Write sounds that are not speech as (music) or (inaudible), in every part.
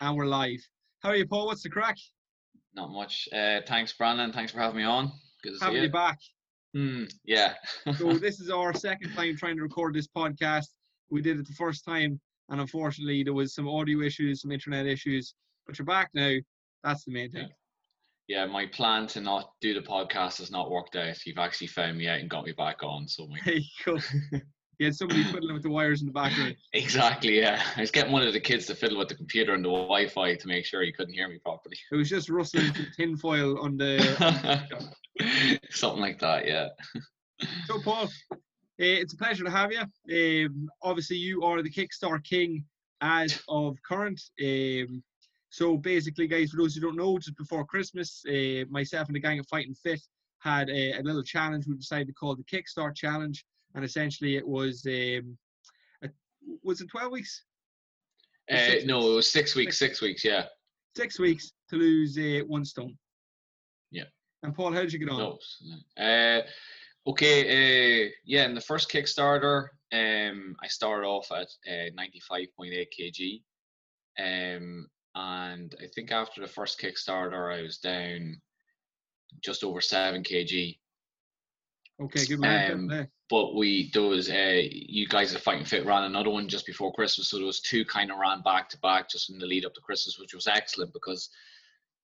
And we're live. How are you, Paul? What's the crack? Not much. Uh, thanks, Brandon. Thanks for having me on. Good to see Having you. you back. Hmm, yeah. (laughs) So this is our second time trying to record this podcast. We did it the first time, and unfortunately there was some audio issues, some internet issues. But you're back now. That's the main thing. yeah, my plan to not do the podcast has not worked out. You've actually found me out and got me back on. So my, you go. You had somebody fiddling with the wires in the background. (laughs) exactly, yeah. I was getting one of the kids to fiddle with the computer and the Wi-Fi to make sure he couldn't hear me properly. It was just rustling tinfoil on the. (laughs) Something like that, yeah. (laughs) So, Paul, uh, it's a pleasure to have you. Um, obviously, you are the Kickstarter king as of current. Um, so, basically, guys, for those who don't know, just before Christmas, uh, myself and the gang of Fighting Fit had a, a little challenge we decided to call the Kickstart Challenge. And essentially, it was um, a, was it 12 weeks? Uh, Six no, it was six weeks. Six weeks, yeah. Six weeks to lose uh, one stone. Yeah. And Paul, how did you get on? No. Uh, okay. Uh, yeah, in the first Kickstarter, um, I started off at uh, 95.8 kg, um, and I think after the first Kickstarter, I was down just over seven kg. Okay, good man. Um. But we there was uh, you guys at Fighting Fit ran another one just before Christmas, so there was two kind of ran back to back just in the lead up to Christmas, which was excellent because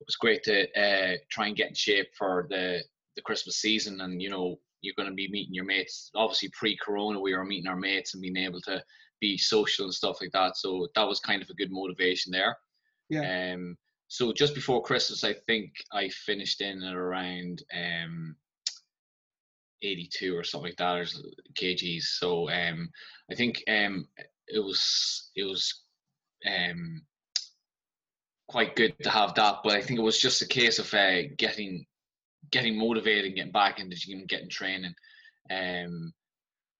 it was great to uh, try and get in shape for the the Christmas season, and you know you're going to be meeting your mates. Obviously, pre-corona, we were meeting our mates and being able to be social and stuff like that. So that was kind of a good motivation there. Yeah. Um. So just before Christmas, I think I finished in at around um 82 or something like that or kgs. So um, I think um, it was it was um, quite good to have that, but I think it was just a case of uh, getting getting motivated, and getting back into the gym, getting training. Um,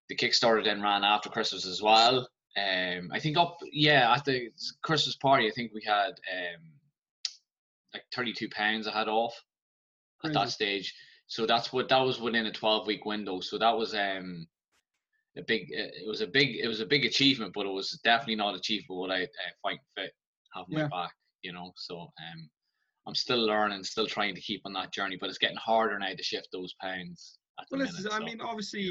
the Kickstarter then ran after Christmas as well. Um, I think up, yeah, at the Christmas party, I think we had um, like 32 pounds I had off at that stage. So that's what that was within a 12 week window. So that was um a big uh, it was a big it was a big achievement, but it was definitely not achievable without uh, fighting fit having Yeah. my back. You know, so um I'm still learning, still trying to keep on that journey, but it's getting harder now to shift those pounds. At the Well, this minute, is, I mean, obviously,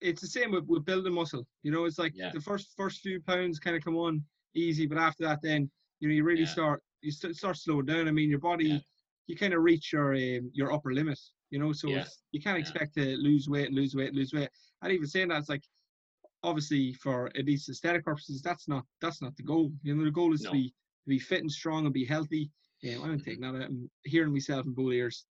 it's the same with, with building muscle. You know, it's like Yeah. the first first few pounds kind of come on easy, but after that, then you know you really Yeah. start you st- start slowing down. I mean, your body Yeah. you kind of reach your um, your upper limit. You know, so you can't expect to lose weight, lose weight, lose weight. And even saying that, it's like obviously for at least aesthetic purposes, that's not that's not the goal. You know, the goal is No. to be to be fit and strong and be healthy. Yeah, I'm Mhm. taking that out. I'm hearing myself in both ears.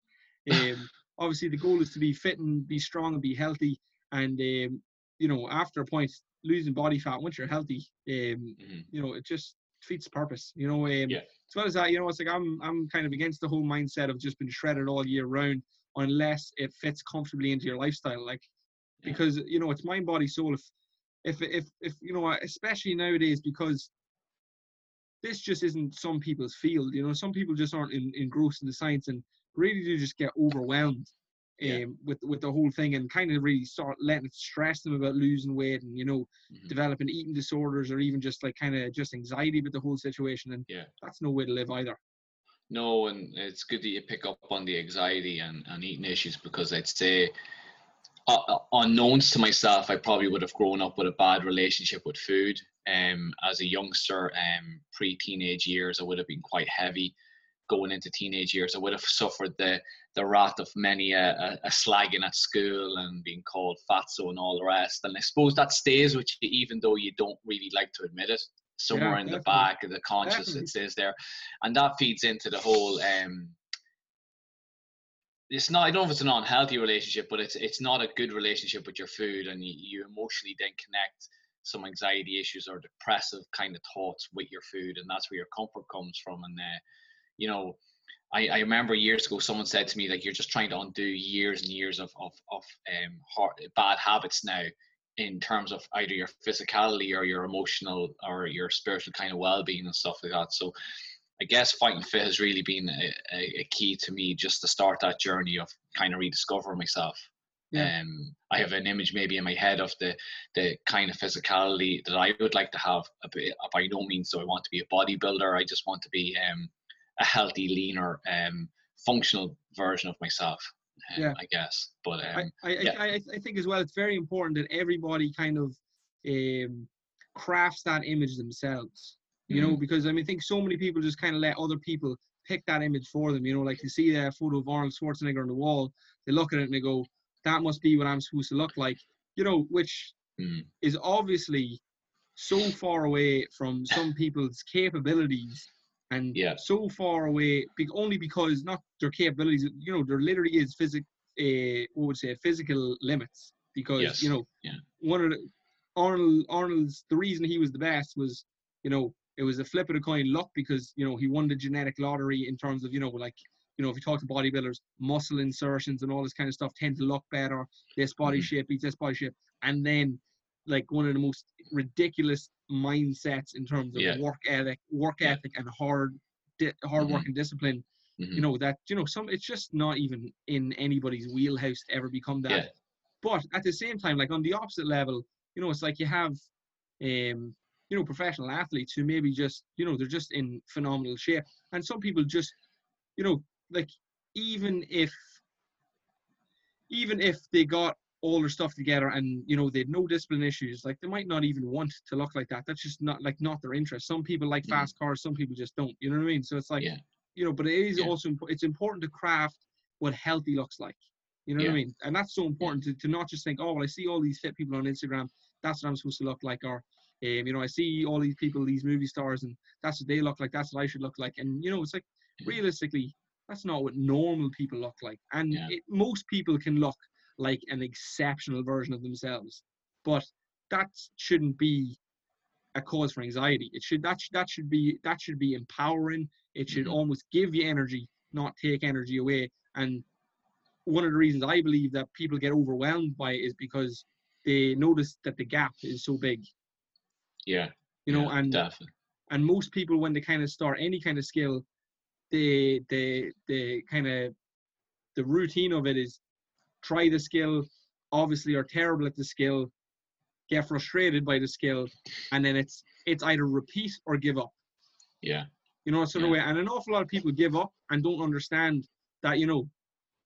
Um, obviously, the goal is to be fit and be strong and be healthy. And um, you know, after a point, losing body fat once you're healthy, um, Mhm. you know, it just defeats purpose. You know, um, Yeah. as well as that, you know, it's like I'm I'm kind of against the whole mindset of just being shredded all year round unless it fits comfortably into your lifestyle. Like Yeah. because you know it's mind, body, soul. If if if if you know, especially nowadays because this just isn't some people's field. You know, some people just aren't in, engrossed in the science and really do just get overwhelmed um, Yeah. with with the whole thing and kind of really start letting it stress them about losing weight and you know Mhm. developing eating disorders or even just like kind of just anxiety with the whole situation and Yeah. that's no way to live either. No, and it's good that you pick up on the anxiety and, and eating issues because I'd say, uh, uh, unknowns to myself, I probably would have grown up with a bad relationship with food. Um, as a youngster, um, pre-teenage years, I would have been quite heavy. Going into teenage years, I would have suffered the the wrath of many a, a, a slagging at school and being called fatso and all the rest. And I suppose that stays with you, even though you don't really like to admit it. Somewhere in the back of the conscious, Definitely. it stays there and that feeds into the whole um it's not i don't know if it's an unhealthy relationship but it's it's not a good relationship with your food and you, you emotionally then connect some anxiety issues or depressive kind of thoughts with your food, and that's where your comfort comes from. And uh, you know, I, I remember years ago someone said to me like you're just trying to undo years and years of of, of um hard, bad habits now in terms of either your physicality or your emotional or your spiritual kind of well-being and stuff like that. So I guess fighting fit has really been a, a, a key to me just to start that journey of kind of rediscovering myself. Yeah. Um, I have an image maybe in my head of the the kind of physicality that I would like to have. A bit, by no means do I want to be a bodybuilder. I just want to be um, a healthy, leaner, um, functional version of myself. Um, Yeah. I guess. But I, um, I, yeah. I, I, I think as well it's very important that everybody kind of um, crafts that image themselves you know Mhm. because i mean i think so many people just kind of let other people pick that image for them you know like you see that photo of arnold schwarzenegger on the wall they look at it and they go that must be what i'm supposed to look like you know which Mm. is obviously so far away from some people's capabilities and Yeah. so far away only because not their capabilities you know there literally is physic uh, what would say physical limits because Yes. you know Yeah. one of the Arnold Arnold's the reason he was the best was you know it was a flip of the coin luck because you know he won the genetic lottery in terms of you know like you know if you talk to bodybuilders muscle insertions and all this kind of stuff tend to look better this body Mhm. shape beats this body shape and then like one of the most ridiculous mindsets in terms of Yeah. work ethic work ethic and hard di- hard work Mhm. and discipline Mhm. you know that you know some it's just not even in anybody's wheelhouse to ever become that Yeah. but at the same time like on the opposite level you know it's like you have um you know professional athletes who maybe just you know they're just in phenomenal shape and some people just you know like even if even if they got all their stuff together and you know they had no discipline issues. Like they might not even want to look like that. That's just not like not their interest. Some people like Mhm. fast cars some people just don't. You know what i mean? So it's like Yeah. you know but it is Yeah. also it's important to craft what healthy looks like. You know what i mean? And that's so important to, to not just think oh well i see all these fit people on instagram. That's what i'm supposed to look like. Or um, you know i see all these people these movie stars and that's what they look like. That's what i should look like. And you know it's like realistically that's not what normal people look like. And it, most people can look like an exceptional version of themselves but that shouldn't be a cause for anxiety it should that, sh- that should be that should be empowering it should Mhm. almost give you energy not take energy away and one of the reasons i believe that people get overwhelmed by it is because they notice that the gap is so big Yeah. you know yeah, and definitely. and most people when they kind of start any kind of skill they they they kind of the routine of it is try the skill obviously are terrible at the skill get frustrated by the skill and then it's it's either repeat or give up Yeah. you know sort of Yeah. way and an awful lot of people give up and don't understand that you know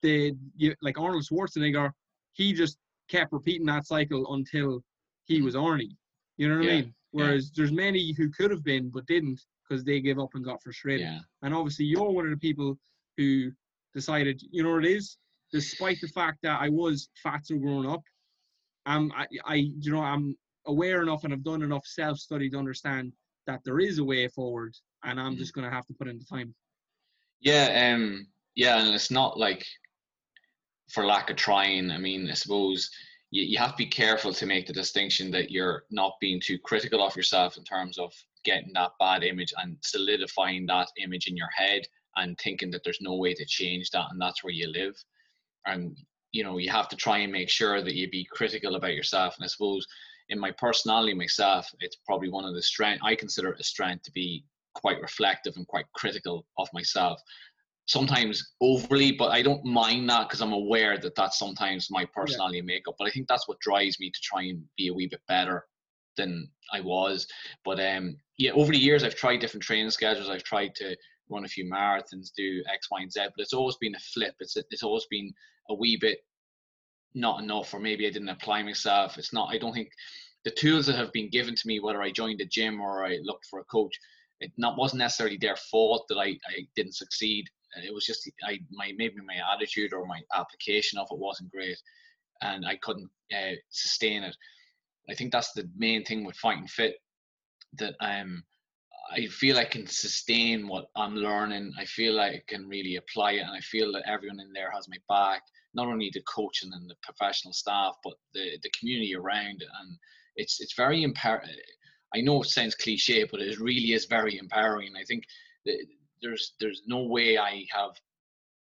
they you, like arnold schwarzenegger he just kept repeating that cycle until he was arnie you know what i Mm-hmm. Yeah. mean whereas there's many who could have been but didn't because they gave up and got frustrated Yeah. and obviously, you're one of the people who decided, you know what it is, despite the fact that I was fatso growing up, um, I, I, you know, I'm aware enough and I've done enough self study to understand that there is a way forward, and I'm just going to have to put in the time. Yeah, um, yeah, and it's not like for lack of trying. I mean, I suppose you, you have to be careful to make the distinction that you're not being too critical of yourself in terms of getting that bad image and solidifying that image in your head and thinking that there's no way to change that and that's where you live. And you know, you have to try and make sure that you be critical about yourself. And I suppose in my personality myself, it's probably one of the strength I consider a strength to be quite reflective and quite critical of myself. Sometimes overly but i don't mind that because i'm aware that that's sometimes my personality and makeup but i think that's what drives me to try and be a wee bit better than i was. But um yeah over the years i've tried different training schedules. I've tried to run a few marathons do x y and z but it's always been a flip it's it's always been a wee bit not enough or maybe i didn't apply myself it's not i don't think the tools that have been given to me whether i joined a gym or i looked for a coach it not wasn't necessarily their fault that I, I didn't succeed. It was just I my maybe my attitude or my application of it wasn't great, and I couldn't uh, sustain it. I think that's the main thing with fighting fit that um I feel I can sustain what I'm learning. I feel like I can really apply it, and I feel that everyone in there has my back. Not only the coaching and the professional staff, but the the community around it, and it's it's very empowering. I know it sounds cliche, but it really is very empowering. I think there's there's no way I have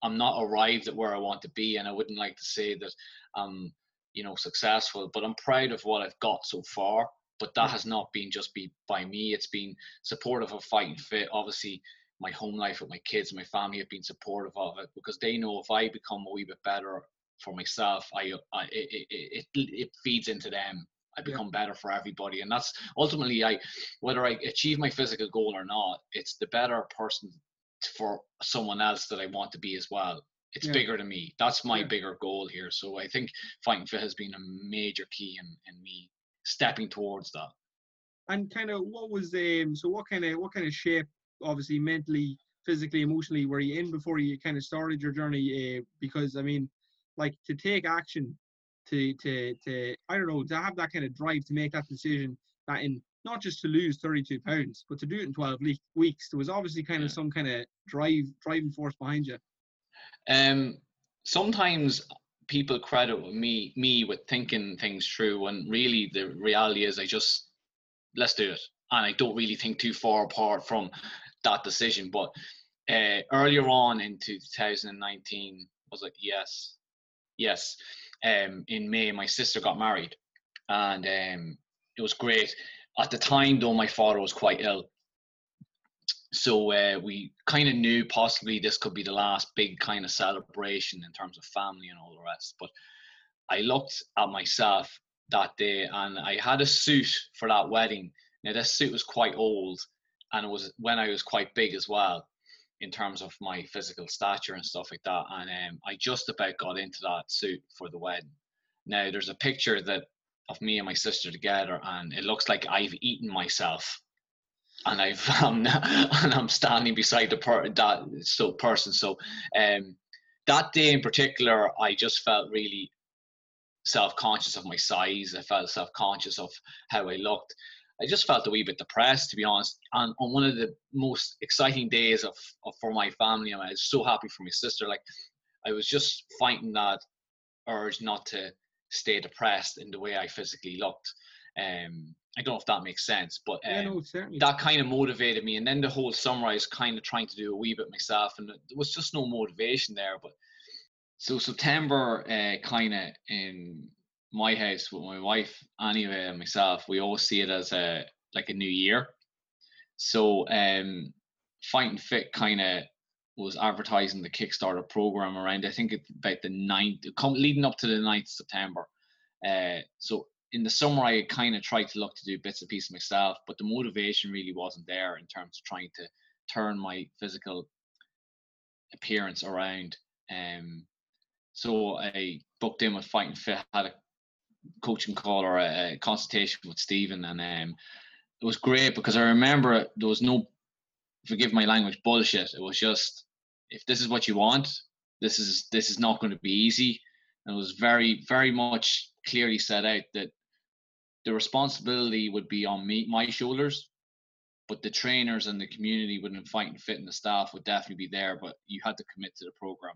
I'm not arrived at where I want to be, and I wouldn't like to say that I'm you know successful, but I'm proud of what I've got so far. But that has not been just be by me. It's been supportive of fighting fit. Obviously, my home life with my kids, my family have been supportive of it because they know if I become a wee bit better for myself, I, I it, it, it, it feeds into them. I become yeah. better for everybody, and that's ultimately I whether I achieve my physical goal or not, it's the better person for someone else that I want to be as well. It's yeah. bigger than me. That's my yeah. bigger goal here. So I think fighting fit has been a major key in, in me stepping towards that. And kind of what was um so what kind of what kind of shape obviously mentally, physically, emotionally were you in before you kind of started your journey? Uh, because I mean, like to take action, to to to I don't know, to have that kind of drive to make that decision that in not just to lose 32 pounds, but to do it in 12 le- weeks. There was obviously kind of some kind of drive driving force behind you. Um, sometimes people credit me me with thinking things through when really the reality is I just let's do it. And I don't really think too far apart from that decision. But uh, earlier on in 2019, I was it? Yes, yes, um, in May, my sister got married, and um, it was great. At the time, though, my father was quite ill, so uh, we kind of knew possibly this could be the last big kind of celebration in terms of family and all the rest. But I looked at myself that day, and I had a suit for that wedding. Now this suit was quite old, and it was when I was quite big as well, in terms of my physical stature and stuff like that. And um, I just about got into that suit for the wedding. Now there's a picture that of me and my sister together, and it looks like I've eaten myself, and I've (laughs) um, and I'm standing beside the per- that so person. So um, that day in particular, I just felt really self-conscious of my size. I felt self-conscious of how I looked. I just felt a wee bit depressed, to be honest. And on one of the most exciting days of, of for my family, I was so happy for my sister. Like I was just fighting that urge not to stay depressed in the way I physically looked. Um, I don't know if that makes sense, but um, yeah, no, that kind of motivated me. And then the whole summer, I was kind of trying to do a wee bit myself, and there was just no motivation there. But so September, uh, kind of in my house with my wife, anyway, and myself, we always see it as a like a new year. So um, fighting fit kind of was advertising the Kickstarter program around I think it's about the 9th, leading up to the 9th of September. Uh, so in the summer, I kind of tried to look to do bits and pieces myself, but the motivation really wasn't there in terms of trying to turn my physical appearance around. Um, so I booked in with Fighting Fit, had a coaching call or a, a consultation with Stephen, and um, it was great because I remember there was no, forgive my language, bullshit. It was just if this is what you want, this is this is not going to be easy. And it was very very much clearly set out that the responsibility would be on me my shoulders but the trainers and the community wouldn't Fighting Fit and the staff would definitely be there but you had to commit to the program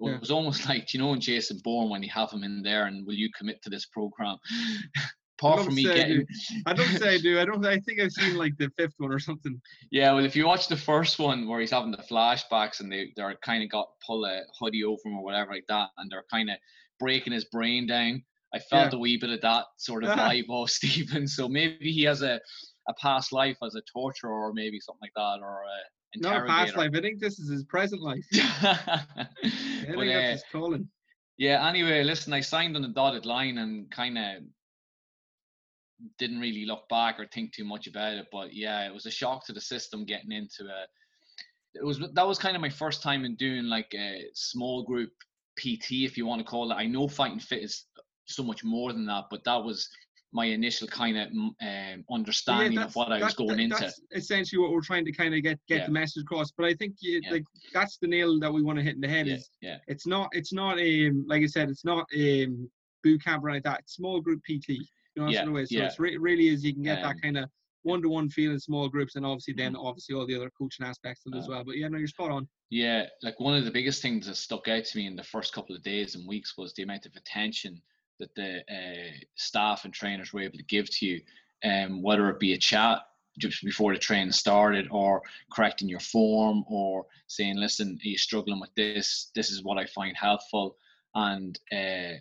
yeah. It was almost (laughs) like, you know, in Jason Bourne when you have him in there and will you commit to this program? (laughs) Apart from me getting, I don't say I do. I don't. I think I've seen like the fifth one or something. Yeah, well, if you watch the first one where he's having the flashbacks and they they're kind of got pull a hoodie over him or whatever like that, and they're kind of breaking his brain down. I felt yeah. a wee bit of that sort of (laughs) vibe of Stephen. So maybe he has a a past life as a torturer or maybe something like that, or a not a past life. I think this is his present life. (laughs) I think but, that's uh, his calling. Yeah. Anyway, listen, I signed on the dotted line and kind of didn't really look back or think too much about it. But yeah, it was a shock to the system getting into a. It was that was kind of my first time in doing like a small group PT, if you want to call it. I know fighting fit is so much more than that, but that was my initial kind of um, understanding yeah, of what I was going that, into. That's essentially what we're trying to kind of get get yeah. the message across. But I think you, yeah. like that's the nail that we want to hit in the head. is yeah. It's not it's not um like I said it's not um boot camp or like that. It's small group PT. You know yeah. So it's re- really is you can get um, that kind of one to one feel in small groups, and obviously then mm-hmm. obviously all the other coaching aspects of it uh, as well. But yeah, no, you're spot on. Yeah, like one of the biggest things that stuck out to me in the first couple of days and weeks was the amount of attention that the uh, staff and trainers were able to give to you, um, whether it be a chat just before the training started or correcting your form or saying listen are you struggling with this? This is what i find helpful. And uh,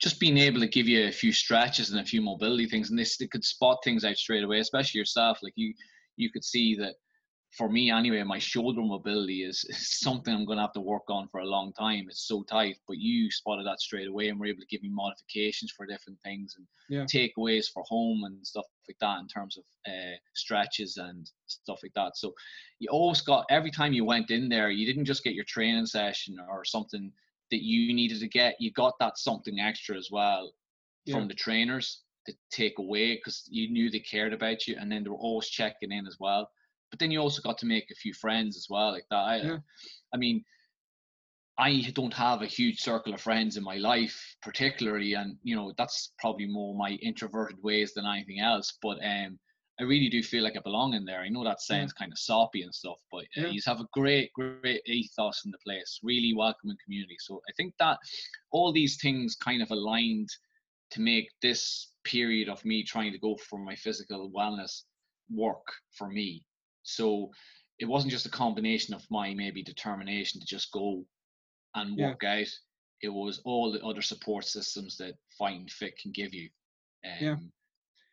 just being able to give you a few stretches and a few mobility things and this they could spot things out straight away especially yourself. Like you you could see that for me anyway, my shoulder mobility is, (laughs) is something I'm going to have to work on for a long time. It's so tight, but you spotted that straight away and were able to give me modifications for different things and Yeah. takeaways for home and stuff like that in terms of uh, stretches and stuff like that. So you always got every time you went in there, you didn't just get your training session or something that you needed to get. You got that something extra as well Yeah. from the trainers to take away because you knew they cared about you, and then they were always checking in as well but then you also got to make a few friends as well like that I, Yeah. I mean i don't have a huge circle of friends in my life particularly and you know that's probably more my introverted ways than anything else but um i really do feel like i belong in there i know that sounds kind of soppy and stuff but uh, Yeah. you have a great great ethos in the place really welcoming community so i think that all these things kind of aligned to make this period of me trying to go for my physical wellness work for me so it wasn't just a combination of my maybe determination to just go and Yeah. work out. It was all the other support systems that Fighting Fit can give you. Um, Yeah.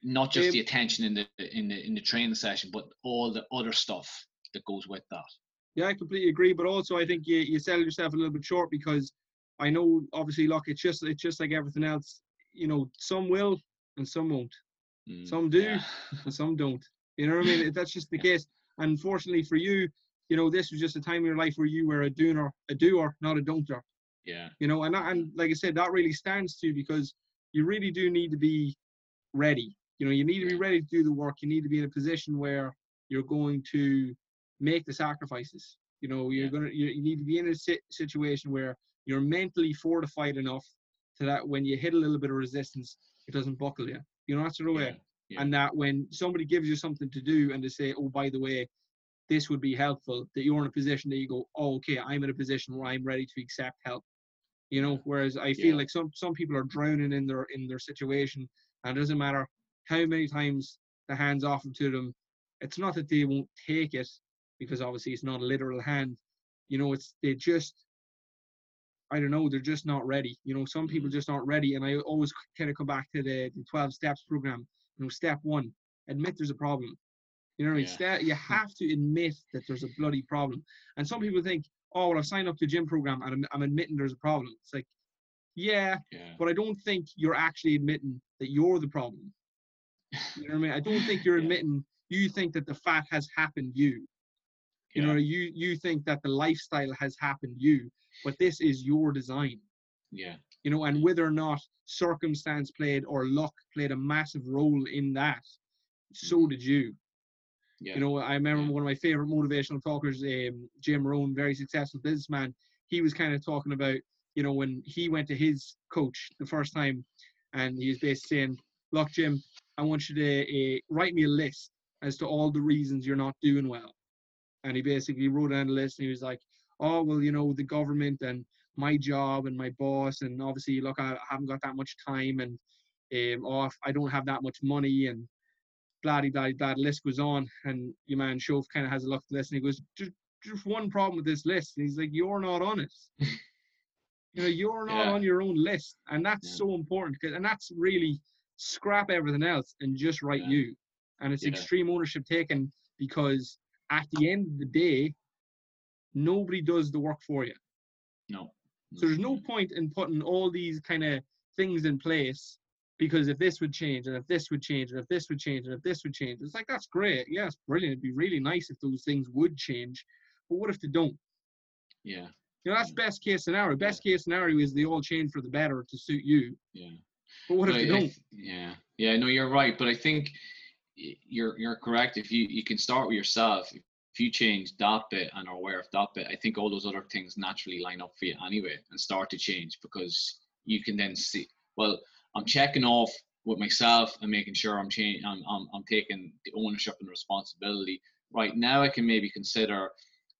Not just the attention in the in the in the training session, but all the other stuff that goes with that. Yeah, I completely agree. But also, I think you, you sell yourself a little bit short because I know, obviously, look, it's just it's just like everything else. You know, some will and some won't. Mm, Some do. yeah. and some don't. You know what I mean? (laughs) That's just the case. Unfortunately for you, you know, this was just a time in your life where you were a doer, a doer, not a don'ter. yeah. You know, and that, and like I said, that really stands to you because you really do need to be ready. You know, you need to be ready to do the work. You need to be in a position where you're going to make the sacrifices. You know, you're Yeah. gonna you, you need to be in a si- situation where you're mentally fortified enough to that when you hit a little bit of resistance, it doesn't buckle you. You know, that's the way yeah. Yeah. and that when somebody gives you something to do and they say oh by the way this would be helpful that you're in a position that you go oh okay i'm in a position where i'm ready to accept help you know whereas i feel Yeah. like some some people are drowning in their in their situation and it doesn't matter how many times the hands offered to them it's not that they won't take it because obviously it's not a literal hand you know it's they just I don't know, they're just not ready. You know, some people mm-hmm. just aren't ready. And I always kind of come back to the, the 12 steps program you know, step one, admit there's a problem. You know what I mean? Yeah. Step, you hmm. have to admit that there's a bloody problem. And some people think, oh, well, I've signed up to a gym program and I'm, I'm admitting there's a problem. It's like, yeah, yeah. but I don't think you're actually admitting that you're the problem. You know what I mean? I don't think you're (laughs) Yeah. admitting you think that the fat has happened you. You know, you you think that the lifestyle has happened you, but this is your design yeah. You know, and whether or not circumstance played or luck played a massive role in that, so did you. Yeah. You know, I remember Yeah. one of my favorite motivational talkers, um, Jim Rohn, very successful businessman. He was kind of talking about, you know, when he went to his coach the first time, and he was basically saying, "Look, Jim, I want you to uh, write me a list as to all the reasons you're not doing well." And he basically wrote down a list, and he was like, "Oh, well, you know, the government and my job and my boss, and obviously, look, I haven't got that much time, and um, off, I don't have that much money, and blah blah blah. The list goes on, and your man Shoaff kind of has a look at the list, and he goes, just, just one problem with this list. And he's like, you're not on it. (laughs) you know, you're not Yeah. on your own list, and that's Yeah. so important. 'cause- and that's really scrap everything else and just write Yeah. you. And it's extreme ownership taken because at the end of the day, nobody does the work for you. No. So there's no mm-hmm. point in putting all these kind of things in place because if this would change and if this would change and if this would change and if this would change, it's like that's great. Yeah, it's brilliant. It'd be really nice if those things would change. But what if they don't? Yeah. You know, that's Yeah. best case scenario. Best case scenario is they all change for the better to suit you. Yeah. But what if they I- don't? yeah, yeah, no, you're right. But I think you're you're correct. If you you can start with yourself, if you change that bit and are aware of that bit, I think all those other things naturally line up for you anyway and start to change because you can then see. Well, I'm checking off with myself and making sure I'm changing. I'm, I'm I'm taking the ownership and responsibility. Right now, I can maybe consider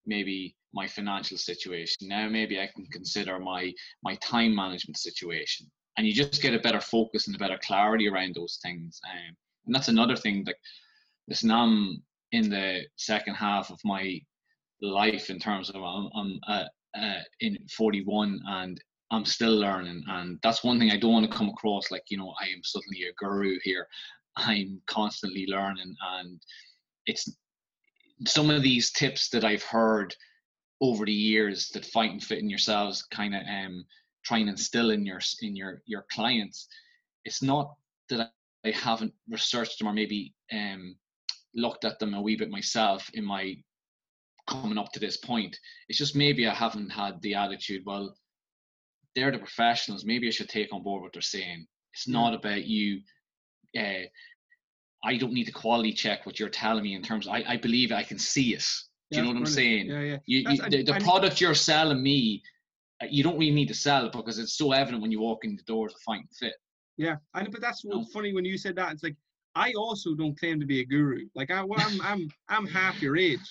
maybe my financial situation. Now maybe I can consider my my time management situation and you just get a better focus and a better clarity around those things. Um, and that's another thing. Like, listen, I'm in the second half of my life in terms of I'm, I'm uh, uh, in 41 and I'm still learning, and that's one thing I don't want to come across like you know I am suddenly a guru here. (laughs) I'm constantly learning, and it's some of these tips that I've heard over the years that Fighting Fit in yourselves kind of um try and instill in your in your your clients. It's not that I haven't researched them or maybe um looked at them a wee bit myself in my coming up to this point. It's just maybe I haven't had the attitude, well, they're the professionals. Maybe I should take on board what they're saying. It's not about you. Uh, I don't need to quality check what you're telling me in terms. Of, I I believe I can see it. Do you know what I'm saying? Yeah, yeah. You, you, the, the product you're selling me, uh, you don't really need to sell it because it's so evident when you walk in the doors of Fighting Fit. Yeah, and but that's No. what's funny when you said that. It's like I also don't claim to be a guru. Like I, well, I'm, I'm, I'm half your age.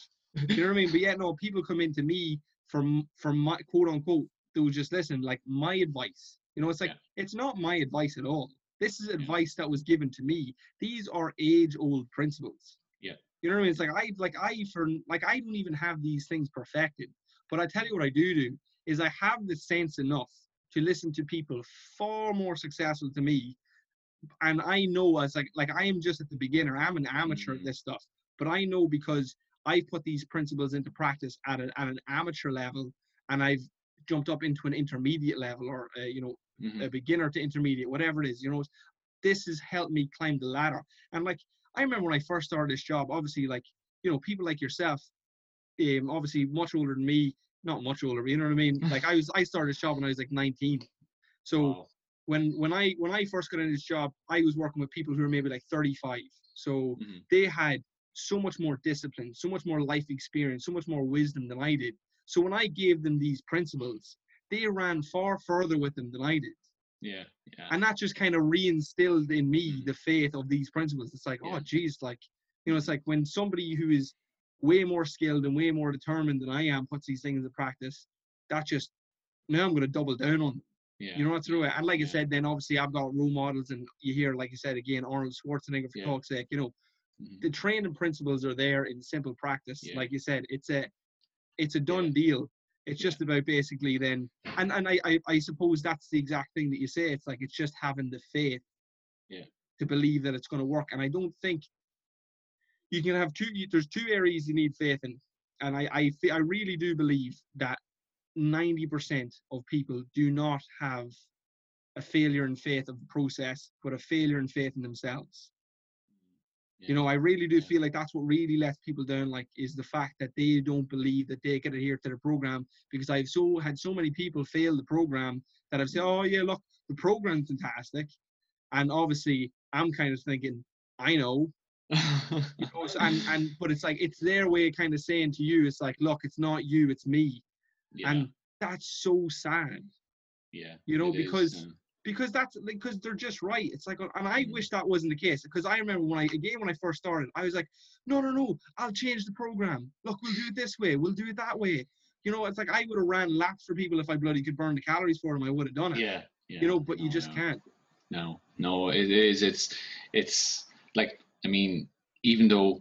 You know what I mean? But yet, no, people come into me from, from my quote unquote. They'll just listen, like my advice. You know, it's like Yeah. it's not my advice at all. This is advice that was given to me. These are age-old principles. Yeah. You know what I mean? It's like I, like I, for like I don't even have these things perfected. But I tell you what I do do is I have the sense enough to listen to people far more successful to me and I know as like like I am just at the beginner. I'm an amateur at Mhm. this stuff, but I know because I put these principles into practice at, a, at an amateur level, and I've jumped up into an intermediate level, or uh, you know, Mhm. a beginner to intermediate, whatever it is. You know, this has helped me climb the ladder. And like I remember when I first started this job, obviously like you know people like yourself, um, obviously much older than me, not much older, you know what I mean. (laughs) Like I was I started this job when I was like 19, so Wow. When when I when I first got into this job, I was working with people who were maybe like 35. So Mhm. they had so much more discipline, so much more life experience, so much more wisdom than I did. So when I gave them these principles, they ran far further with them than I did. Yeah, yeah. And that just kind of reinstilled in me Mhm. the faith of these principles. It's like, Yeah. oh geez, like, you know, it's like when somebody who is way more skilled and way more determined than I am puts these things into practice, that just now I'm gonna double down on them. Yeah. You know what's through it. And like I said, then obviously I've got role models, and you hear, like you said again, Arnold Schwarzenegger for Yeah. talk's sake. You know, Mhm. the training principles are there in simple practice. Yeah. Like you said, it's a it's a done Yeah. deal. It's just about basically then, and and I, I I suppose that's the exact thing that you say. It's like it's just having the faith. Yeah. To believe that it's going to work, and I don't think you can have two. There's two areas you need faith in, and I I I really do believe that ninety percent of people do not have a failure in faith of the process, but a failure in faith in themselves. You know, I really do Yeah. feel like that's what really lets people down. Like, is the fact that they don't believe that they can adhere to the program. Because I've so had so many people fail the program that I've said, Mm. "Oh yeah, look, the program's fantastic," and obviously I'm kind of thinking, "I know," you know, (laughs) and and but it's like it's their way of kind of saying to you, it's like, "Look, it's not you, it's me," yeah, and that's so sad. yeah. you know, it is, because um, because that's because they're just right. It's like, and I Mhm. wish that wasn't the case because I remember when I again when I first started, I was like, no, no, no, I'll change the program. Look, we'll do it this way. We'll do it that way. You know, it's like I would have ran laps for people if I bloody could burn the calories for them. I would have done it. yeah, yeah. You know, but you just no. can't. No, no, it is. It's it's like I mean, even though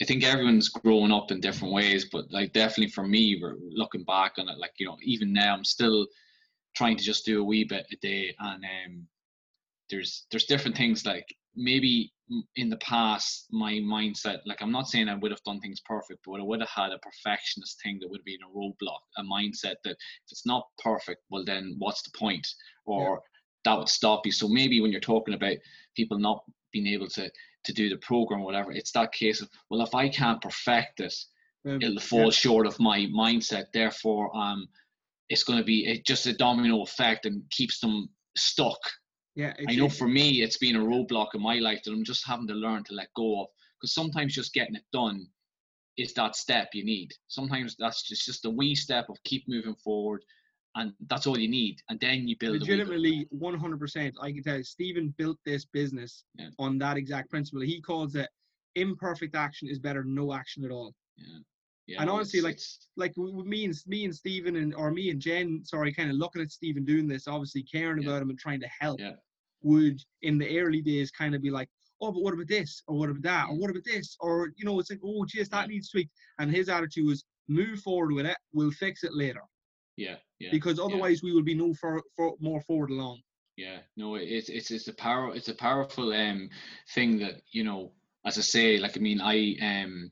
I think everyone's growing up in different ways, but like definitely for me, we're looking back on it, like you know, even now I'm still trying to just do a wee bit a day, and um, there's there's different things like maybe in the past my mindset like i'm not saying i would have done things perfect but i would have had a perfectionist thing that would have been a roadblock a mindset that if it's not perfect well then what's the point? Or that would stop you. So maybe when you're talking about people not being able to to do the program or whatever it's that case of well if i can't perfect it Um, it'll fall short of my mindset therefore um it's going to be it, just a domino effect and keeps them stuck yeah, I know for me, it's been a roadblock in my life that I'm just having to learn to let go of. Because sometimes just getting it done is that step you need. Sometimes that's just just a wee step of keep moving forward, and that's all you need. And then you build. a wee bit of legitimately 100% i can tell you stephen built this business Yeah. on that exact principle he calls it imperfect action is better than no action at all Yeah. Yeah, And honestly, it's- like- it's- like me and me and Stephen and or me and Jen, sorry, kind of looking at Stephen doing this, obviously caring Yeah. about him and trying to help, Yeah. would in the early days kind of be like, oh, but what about this or what about that or what about this or you know, it's like, oh, geez, that needs tweaked. And his attitude was, move forward with it, we'll fix it later yeah, yeah. because yeah. otherwise we will be no for, for more forward along. yeah no it's it's it's a power it's a powerful um thing that you know as i say like i mean i um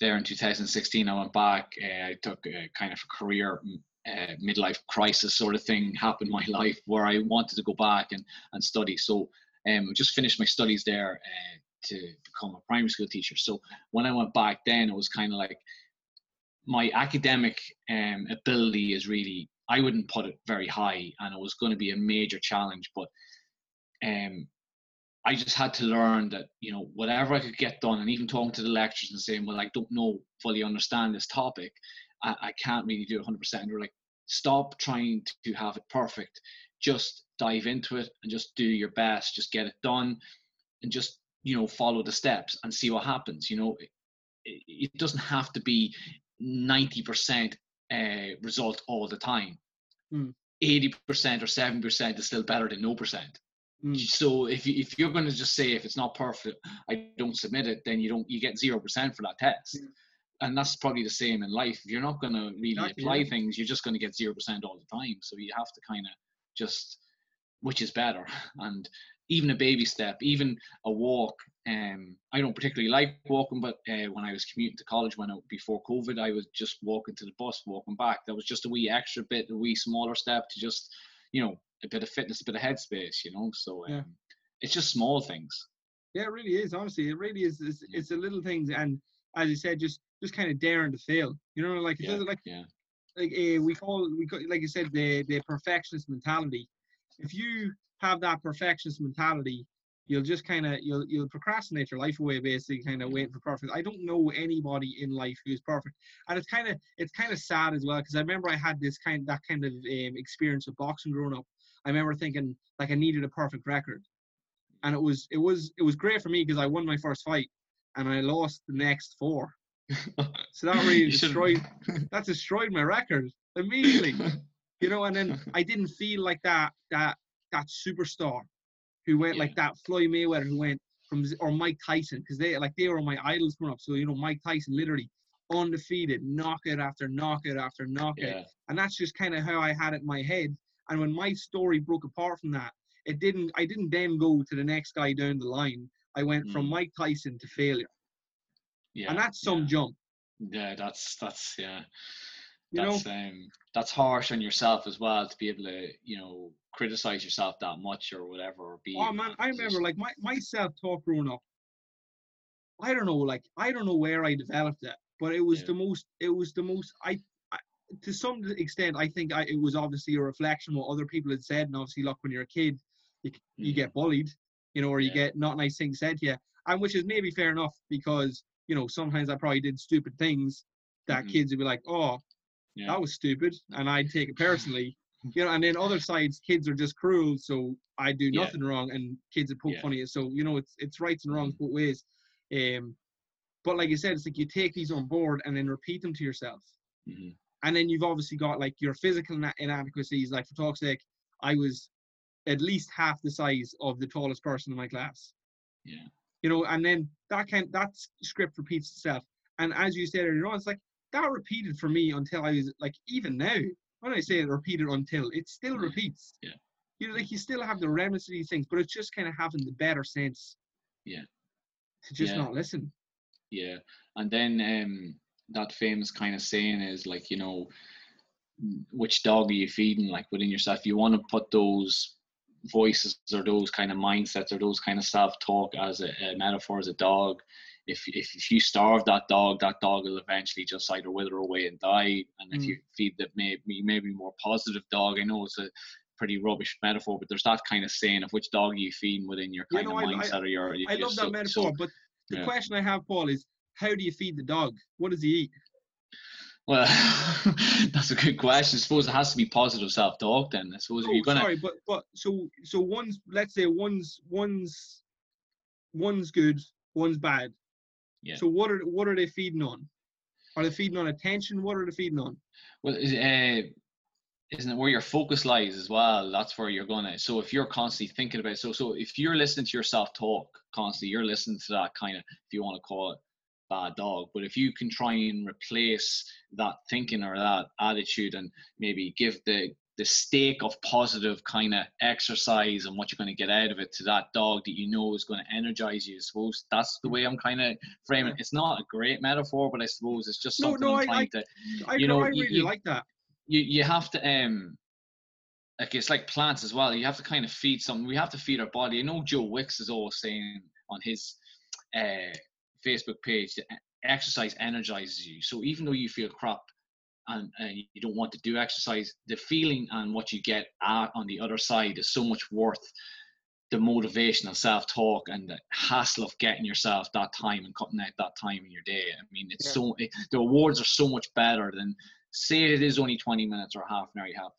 there in 2016 i went back uh, i took a kind of a career uh, midlife crisis sort of thing happened in my (laughs) life where i wanted to go back and and study so um I just finished my studies there uh, to become a primary school teacher so when i went back then it was kind of like my academic um, ability is really I wouldn't put it very high, and it was going to be a major challenge. But um, I just had to learn that you know whatever I could get done, and even talking to the lecturers and saying, "Well, I don't know fully understand this topic, I, I can't really do it 100." percent They're like, "Stop trying to have it perfect. Just dive into it and just do your best. Just get it done, and just you know follow the steps and see what happens. You know, it, it doesn't have to be 90% uh, result all the time. Mm. 80% or 7% is still better than no percent. Mm. So if if you're going to just say if it's not perfect, I don't submit it, then you don't you get zero percent for that test. Yeah. And that's probably the same in life. If you're not going to really Exactly, apply things, you're just going to get zero percent all the time. So you have to kind of just, which is better. (laughs) And even a baby step, even a walk. Um, I don't particularly like walking, but uh, when I was commuting to college, when I, before COVID, I was just walking to the bus, walking back. That was just a wee extra bit, a wee smaller step to just, you know, a bit of fitness, a bit of headspace, you know. So um, Yeah. it's just small things. Yeah, it really is. Honestly, it really is. It's, it's the little things, and as you said, just just kind of daring to fail. You know, like it Yeah, doesn't like yeah, like uh, we call we call, like you said the the perfectionist mentality. If you have that perfectionist mentality, you'll just kind of you'll you'll procrastinate your life away, basically, kind of waiting for perfect. I don't know anybody in life who's perfect, and it's kind of it's kind of sad as well because I remember I had this kind that kind of um, experience with boxing growing up. I remember thinking like I needed a perfect record, and it was it was it was great for me because I won my first fight and I lost the next four. (laughs) So that really destroyed (laughs) that destroyed my record immediately. You know, and then (laughs) I didn't feel like that that that superstar who went like that Floyd Mayweather who went from or Mike Tyson because they like they were my idols growing up. So you know Mike Tyson literally undefeated, knockout after knockout after knockout, yeah, and that's just kind of how I had it in my head. And when my story broke apart from that, it didn't. I didn't then go to the next guy down the line. I went from Mm. Mike Tyson to failure, yeah, and that's some yeah. jump. Yeah, that's that's yeah. You know, that's um that's harsh on yourself as well to be able to you know criticize yourself that much or whatever or be Oh man, I remember like my, my self talk growing up. I don't know, like I don't know where I developed it, but it was Yeah. the most. It was the most. I, I to some extent, I think I, it was obviously a reflection of what other people had said, and obviously, look, when you're a kid, you, you Mm. get bullied, you know, or you Yeah. get not nice things said to you, and which is maybe fair enough because you know sometimes I probably did stupid things that Mhm. kids would be like, oh, yeah. that was stupid, and I'd take it personally. You know, and then other sides, kids are just cruel, so I do Yeah. nothing wrong, and kids are poke Yeah. fun at you. So you know, it's it's rights and wrongs Mhm. both ways. Um, but like I said, it's like you take these on board and then repeat them to yourself, Mhm. and then you've obviously got like your physical inadequacies. Like for talk's sake, I was at least half the size of the tallest person in my class. Yeah. You know, and then that kind that script repeats itself. And as you said earlier on, it's like that repeated for me until I was like even now. When I say it repeated until, it still repeats. Yeah. You know, like you still have the remnants of these things, but it's just kind of having the better sense. Yeah. To just Yeah. not listen. Yeah, and then um, that famous kind of saying is like, you know, which dog are you feeding? Like within yourself, you want to put those voices or those kind of mindsets or those kind of self-talk as a, a metaphor as a dog. If, if if you starve that dog, that dog will eventually just either wither away and die. And if Mm. you feed the maybe maybe more positive dog, I know it's a pretty rubbish metaphor, but there's that kind of saying of which dog are you feeding within your You kind know, of I- I- mindset or your. I love so- that metaphor, so- but the yeah. question I have, Paul, is how do you feed the dog? What does he eat? Well, (laughs) that's a good question. I suppose it has to be positive self-talk. Then I suppose Oh, you're gonna, sorry, but but so so one's let's say one's one's one's good, one's bad. Yeah. So what are what are they feeding on? Are they feeding on attention? What are they feeding on? Well, is- uh, isn't it where your focus lies as well? That's where you're gonna. So if you're constantly thinking about, it, so so if you're listening to yourself talk constantly, you're listening to that kind of, if you want to call it, bad dog. But if you can try and replace that thinking or that attitude, and maybe give the the stake of positive kind of exercise and what you're going to get out of it to that dog that you know is going to energize you. I suppose that's the way I'm kind of framing. it. It's not a great metaphor, but I suppose it's just No, something no, I'm I- trying to I, You know, I you- really you- like that. you you have to um like it's like plants as well. You have to kind of feed something. We have to feed our body. I know Joe Wicks is always saying on his uh, Facebook page that exercise energizes you. So even though you feel crap and, and you don't want to do exercise, the feeling and what you get out on the other side is so much worth the motivation and self-talk and the hassle of getting yourself that time and cutting out that time in your day. I mean, it's Yeah. so it, the rewards are so much better than say it is only 20 minutes or half an hour you have.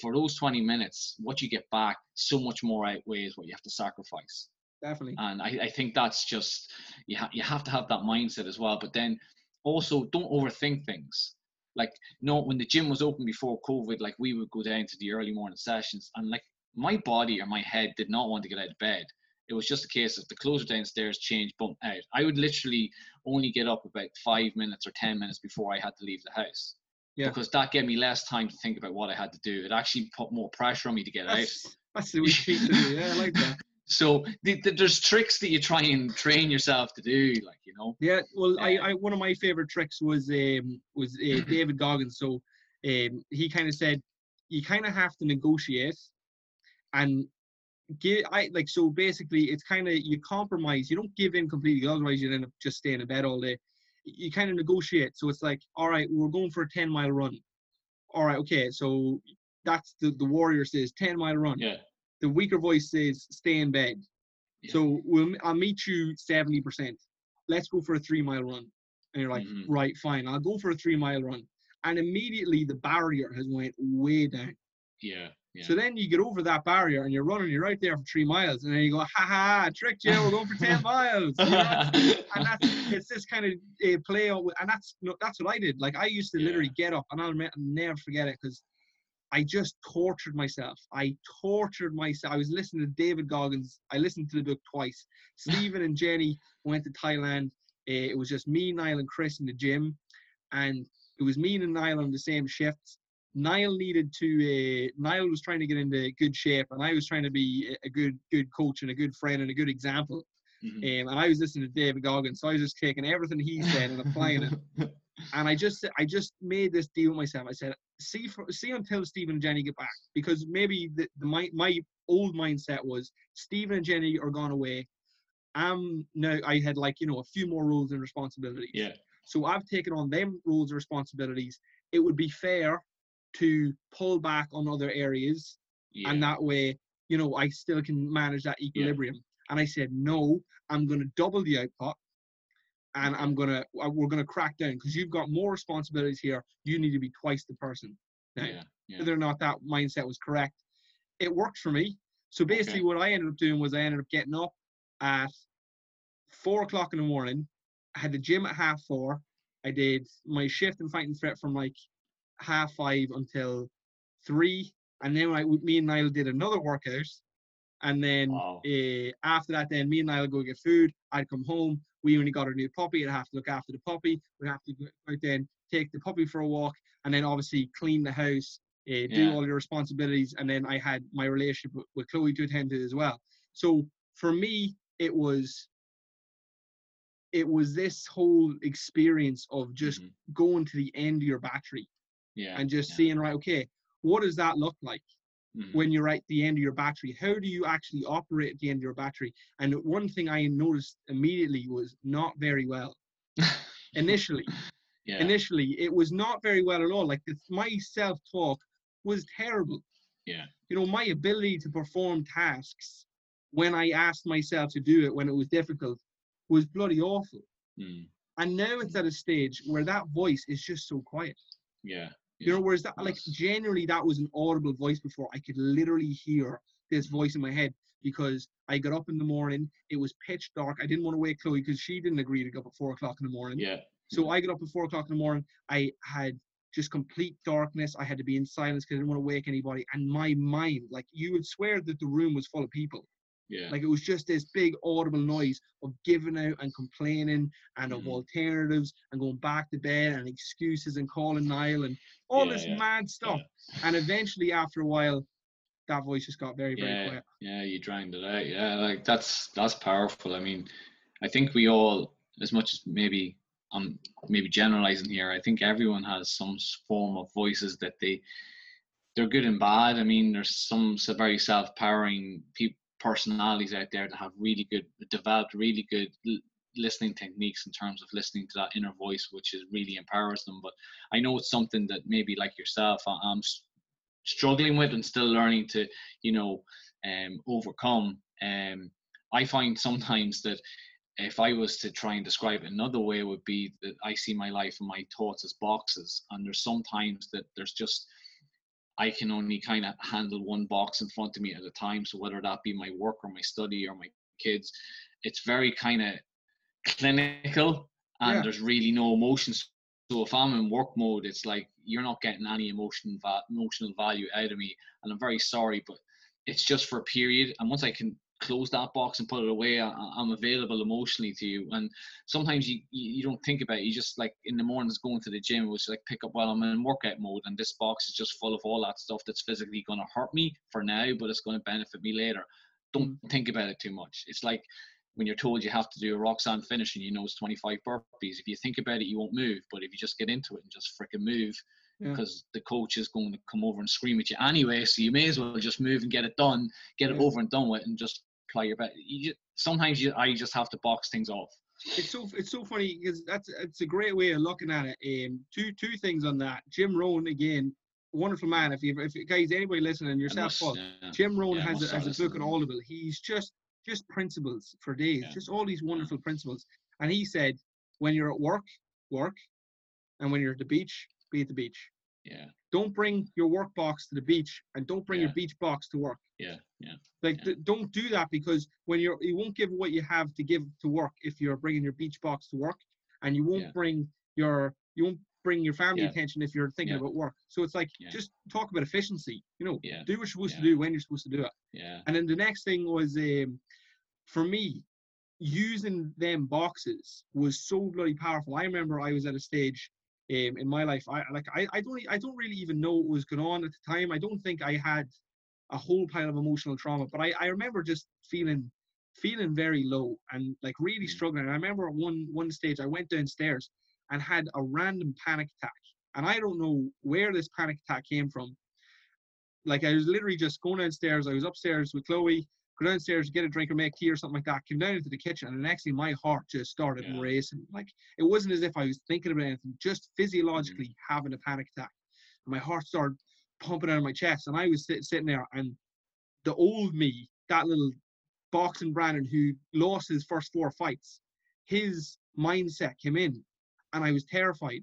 For those 20 minutes, what you get back so much more outweighs what you have to sacrifice. Definitely. And I, I think that's just you, ha- you have to have that mindset as well. But then also don't overthink things. Like no, when the gym was open before COVID, like we would go down to the early morning sessions, and like my body or my head did not want to get out of bed. It was just a case of the clothes downstairs, change, bump out. I would literally only get up about five minutes or ten minutes before I had to leave the house. Yeah. Because that gave me less time to think about what I had to do. It actually put more pressure on me to get out. That's, that's the way (laughs) you it. Yeah, I like that. So th- th- there's tricks that you try and train yourself to do, like you know. Yeah, well, I, I one of my favorite tricks was um was uh, (clears throat) David Goggins. So um he kind of said you kind of have to negotiate and give I like so basically it's kind of you compromise. You don't give in completely, otherwise you end up just staying in bed all day. You kind of negotiate. So it's like, all right, we're going for a ten mile run. All right, okay, so that's the the warrior says ten mile run. Yeah. The weaker voice says stay in bed. Yeah. So we'll I'll meet you seventy percent. Let's go for a three mile run. And you're like, Mhm. right, fine, I'll go for a three mile run. And immediately the barrier has went way down. Yeah. Yeah. So then you get over that barrier and you're running, you're right there for three miles, and then you go, ha ha, I tricked you, we're going for ten (laughs) miles. You know? (laughs) and that's it's this kind of uh, play with, and that's no, that's what I did. Like I used to literally get up, and I'll me- never forget it because I just tortured myself. I tortured myself. I was listening to David Goggins. I listened to the book twice. (laughs) Stephen and Jenny went to Thailand. Uh, it was just me, Niall, and Chris in the gym, and it was me and Niall on the same shifts. Niall needed to. Uh, Niall was trying to get into good shape, and I was trying to be a- good, good coach and a good friend and a good example. Mhm. Um, and I was listening to David Goggins, so I was just taking everything he said and applying it. (laughs) And I just, I just made this deal with myself. I said, see, for, see until Stephen and Jenny get back, because maybe the, the my my old mindset was Stephen and Jenny are gone away. I'm now I had like you know a few more roles and responsibilities. yeah. So I've taken on them roles and responsibilities. It would be fair to pull back on other areas Yeah. and that way you know i still can manage that equilibrium and i said no i'm going to double the output and i'm going to we're to crack down because you've got more responsibilities here you need to be twice the person now yeah. Yeah. whether or not that mindset was correct it worked for me so basically Okay. what i ended up doing was i ended up getting up at four o'clock in the morning i had the gym at half four i did my shift in fighting fit from like half five until three and then I, me and Niall did another workout and then Wow. uh, after that then me and Niall go get food I'd come home we only got a new puppy I'd have to look after the puppy we'd have to go out then take the puppy for a walk and then obviously clean the house uh, do Yeah. all your responsibilities and then I had my relationship with, with Chloe to attend to as well so for me it was it was this whole experience of just Mhm. going to the end of your battery Yeah. and just yeah. seeing right okay what does that look like Mhm. when you're at the end of your battery how do you actually operate at the end of your battery and one thing i noticed immediately was not very well (laughs) initially yeah. initially it was not very well at all like this, my self-talk was terrible Yeah. you know my ability to perform tasks when i asked myself to do it when it was difficult was bloody awful Mm. and now it's at a stage where that voice is just so quiet Yeah. You know, whereas that, like, generally that was an audible voice before. I could literally hear this voice in my head because I got up in the morning. It was pitch dark. I didn't want to wake Chloe because she didn't agree to go up at four o'clock in the morning. Yeah. So I got up at four o'clock in the morning. I had just complete darkness. I had to be in silence because I didn't want to wake anybody. And my mind, like you would swear that the room was full of people. Yeah. Like it was just this big audible noise of giving out and complaining and of Mhm. alternatives and going back to bed and excuses and calling Niall and all Yeah, this yeah, mad stuff. And eventually, after a while, that voice just got very, very quiet. yeah, you drowned it out. Yeah, like that's that's powerful. I mean, I think we all, as much as maybe I'm maybe generalizing here, I think everyone has some form of voices that they they're good and bad. I mean, there's some very self-powering pe- personalities out there that have really good developed really good listening techniques in terms of listening to that inner voice, which is really empowers them. But I know it's something that maybe like yourself, I'm struggling with and still learning to, you know, um, overcome. Um, I find sometimes that if I was to try and describe it another way, would be that I see my life and my thoughts as boxes, and there's sometimes that there's just I can only kind of handle one box in front of me at a time. So whether that be my work or my study or my kids, it's very kind of clinical, and Yeah. there's really no emotions. So if I'm in work mode, it's like you're not getting any emotion va- emotional value out of me, and I'm very sorry, but it's just for a period. And once I can close that box and put it away, I, I'm available emotionally to you. And sometimes you, you don't think about it. You just like in the mornings going to the gym, which like pick up while I'm in workout mode, and this box is just full of all that stuff that's physically going to hurt me for now, but it's going to benefit me later. Don't mm. think about it too much. It's like when you're told you have to do a Roxanne finish and you know it's 25 burpees. If you think about it, you won't move. But if you just get into it and just freaking move, Yeah. because the coach is going to come over and scream at you anyway, so you may as well just move and get it done, get it over and done with, and just apply your best. You just, sometimes you, I just have to box things off. It's so it's so funny because that's it's a great way of looking at it. Um, two two things on that. Jim Rohn again, wonderful man. If you if guys anybody listening, yourself, must, yeah. Jim Rohn Yeah, has a, has a book on. Audible. He's just just principles for days, Yeah. just all these wonderful principles. And he said, when you're at work, work, and when you're at the beach, be at the beach. Yeah, Don't bring your work box to the beach, and don't bring your beach box to work. yeah, yeah, Like, Yeah. th- don't do that because when you're, you won't give what you have to give to work if you're bringing your beach box to work, and you won't Yeah. bring your, you won't bring your family Yeah. attention if you're thinking Yeah. about work. So it's like, Yeah. just talk about efficiency. You know, Yeah. do what you're supposed Yeah. to do when you're supposed to do it. yeah, And then the next thing was, um, for me, using them boxes was so bloody powerful. I remember I was at a stage um, in my life. I like I, I don't I don't really even know what was going on at the time. I don't think I had a whole pile of emotional trauma, but I, I remember just feeling feeling very low and like really Mm. struggling. And I remember at one one stage I went downstairs and had a random panic attack, and I don't know where this panic attack came from. Like I was literally just going downstairs. I was upstairs with Chloe go downstairs, get a drink or make tea or something like that, came down into the kitchen, and actually my heart just started Yeah. racing. Like it wasn't as if I was thinking about anything, just mm-hmm. physiologically having a panic attack. And my heart started pumping out of my chest, and I was sit, sitting there, and the old me, that little boxing Brandon who lost his first four fights, his mindset came in, and I was terrified.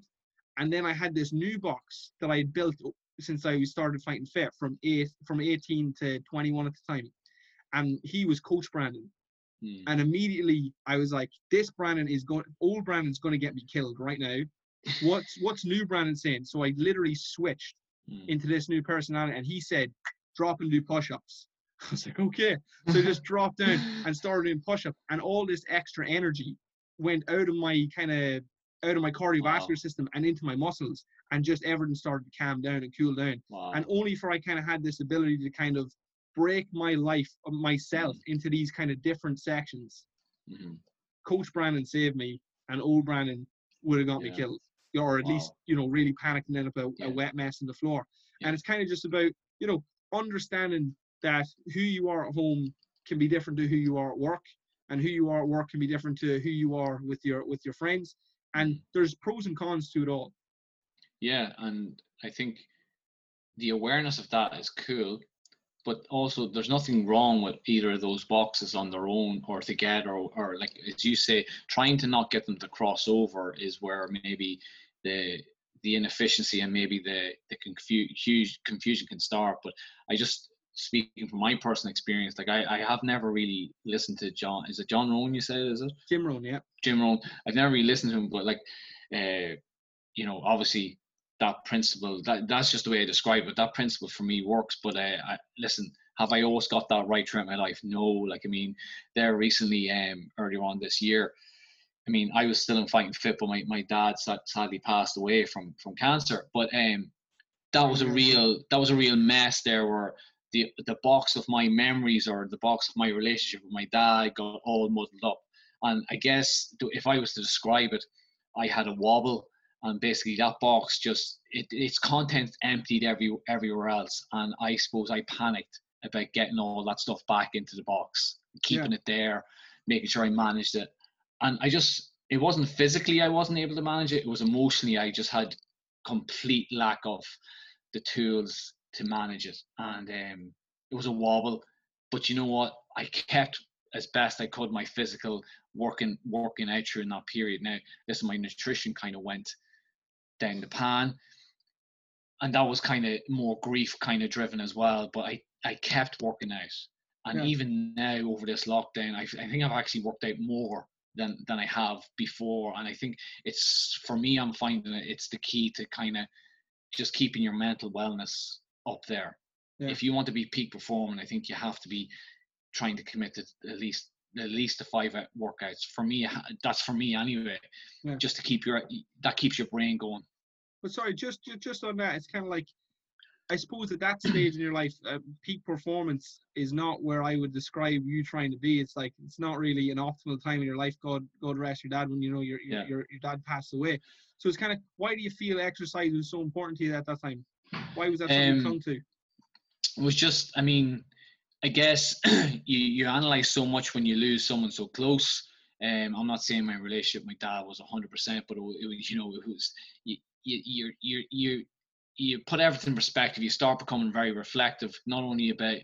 And then I had this new box that I had built since I started fighting fit from eight from 18 to 21 at the time and he was coach Brandon. Hmm. And immediately I was like, this Brandon is going, old Brandon's going to get me killed right now. What's what's new Brandon saying? So I literally switched Hmm. into this new personality, and he said, drop and do push-ups. (laughs) I was like, okay. So I just dropped down (laughs) and started doing push-ups, and all this extra energy went out of my kind of out of my cardiovascular Wow. system and into my muscles, and just everything started to calm down and cool down wow. and only for I kind of had this ability to kind of break my life uh, myself into these kind of different sections. Mhm. Coach Brandon saved me, and old Brandon would have got me killed, or at least you know really panicked and ended up a, Yeah. a wet mess in the floor. Yeah. And it's kind of just about you know understanding that who you are at home can be different to who you are at work, and who you are at work can be different to who you are with your with your friends. And Mm. there's pros and cons to it all. Yeah, and I think the awareness of that is cool, but also there's nothing wrong with either of those boxes on their own or together, or, or like as you say, trying to not get them to cross over is where maybe the the inefficiency and maybe the the confu- huge confusion can start. But I just speaking from my personal experience, like I, I have never really listened to John. Is it John Rohn? You said is it? Jim Rohn, yeah. Jim Rohn. I've never really listened to him, but like uh, you know, obviously that principle that that's just the way I describe it. That principle for me works. But uh, I, listen, have I always got that right throughout my life? No. Like I mean, there recently, um, earlier on this year, I mean, I was still in fighting fit, but my, my dad sadly passed away from from cancer. But um, that was a real that was a real mess there, where the the box of my memories or the box of my relationship with my dad got all muddled up. And I guess if I was to describe it, I had a wobble, and basically that box just it, its contents emptied every everywhere else, and I suppose I panicked about getting all that stuff back into the box, keeping yeah. it there, making sure I managed it and I just it wasn't physically I wasn't able to manage it. It was emotionally I just had complete lack of the tools to manage it, and um, it was a wobble. But you know what? I kept as best I could my physical working working out during that period. Now, listen, my nutrition kind of went down the pan, and that was kind of more grief kind of driven as well. But I I kept working out, and yeah. even now over this lockdown, I, I think I've actually worked out more than than I have before. And I think it's for me, I'm finding it, it's the key to kind of just keeping your mental wellness up there. Yeah. If you want to be peak performing, I think you have to be trying to commit to at least at least the five workouts. For me, that's for me anyway. Yeah. Just to keep your that keeps your brain going. But sorry, just just on that, it's kind of like I suppose at that stage in your life, uh, peak performance is not where I would describe you trying to be. It's like it's not really an optimal time in your life. God, God rest your dad when you know your your, yeah. your, your dad passed away. So it's kind of why do you feel exercise was so important to you at that time? Why was that something um, you come to? It was just, I mean, I guess (clears throat) you you analyze so much when you lose someone so close. Um, I'm not saying my relationship with my dad was 100%, but it, it was, you know, it was you, you, you're you're you're you put everything in perspective. You start becoming very reflective, not only about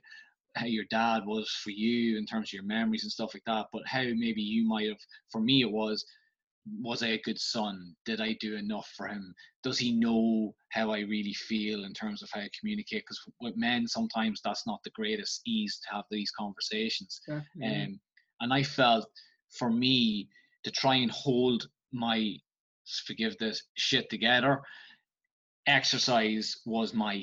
how your dad was for you in terms of your memories and stuff like that, but how maybe you might have. For me, it was was I a good son? Did I do enough for him? Does he know how I really feel in terms of how I communicate? Because with men, sometimes that's not the greatest ease to have these conversations. Um, and I felt for me to try and hold my forgive this shit together. Exercise was my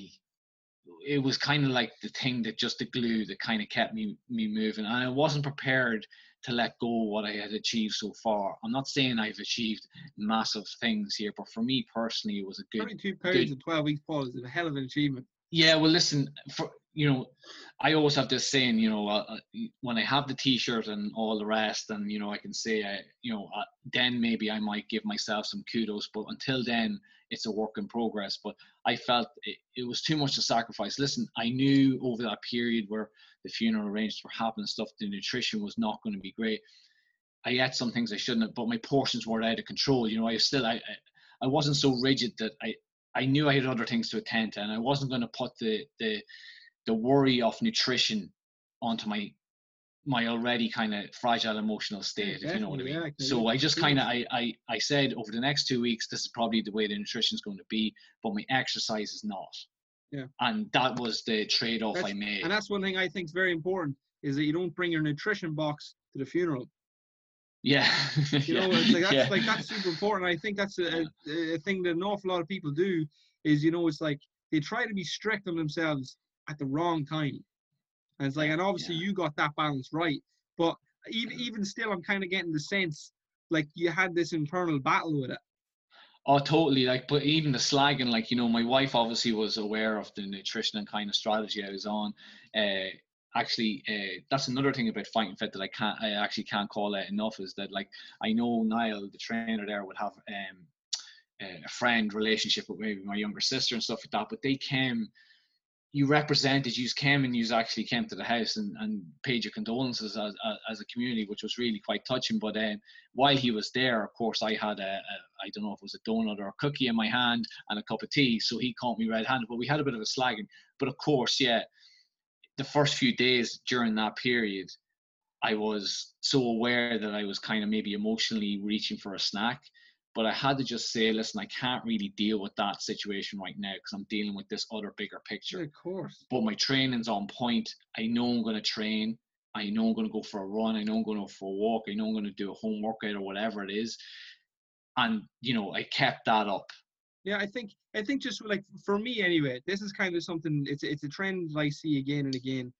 it was kind of like the thing that just the glue that kind of kept me me moving and i wasn't prepared to let go what i had achieved so far. I'm not saying i've achieved massive things here but for me personally it was a good 22 pounds in 12 weeks paul is a hell of an achievement. Yeah well listen for you know, I always have this saying, you know, uh, uh when I have the T-shirt and all the rest, and you know, I can say, uh, you know, uh, then maybe I might give myself some kudos. But until then, it's a work in progress. But I felt it, it was too much to sacrifice. Listen, I knew over that period where the funeral arrangements were happening, stuff, the nutrition was not going to be great. I ate some things I shouldn't have, but my portions were out of control. You know, I still, I, I wasn't so rigid that I, I knew I had other things to attend to, and I wasn't going to put the the the worry of nutrition onto my my already kind of fragile emotional state, yeah, if you know what I mean. Yeah, so I just kind of I, I I said over the next two weeks, this is probably the way the nutrition is going to be, but my exercise is not. Yeah. And that was the trade off I made. And that's one thing I think is very important is that you don't bring your nutrition box to the funeral. Yeah. (laughs) you know, it's like that's yeah. like that's super important. I think that's a, a thing that an awful lot of people do is you know it's like they try to be strict on themselves at the wrong time. And it's like, and obviously yeah. you got that balance right. But even even still, I'm kind of getting the sense like you had this internal battle with it. Oh, totally. Like, but even the slagging, like you know, my wife obviously was aware of the nutrition and kind of strategy I was on. Uh, actually, uh, that's another thing about fighting fit that I can't, I actually can't call it enough is that like I know Niall, the trainer there, would have um, a friend relationship with maybe my younger sister and stuff like that, but they came you represented, you came and you actually came to the house and, and paid your condolences as, as, a community, which was really quite touching. But um, while he was there, of course, I had a, a I don't know if it was a donut or a cookie in my hand and a cup of tea. So he caught me red-handed. But we had a bit of a slagging. But of course, yeah, the first few days during that period, I was so aware that I was kind of maybe emotionally reaching for a snack but I had to just say, listen, I can't really deal with that situation right now because I'm dealing with this other bigger picture. Yeah, of course. But my training's on point. I know I'm going to train. I know I'm going to go for a run. I know I'm going to go for a walk. I know I'm going to do a home workout or whatever it is. and you know I kept that up. Yeah, I think I think just like for me anyway, this is kind of something. It's it's a trend I see again and again,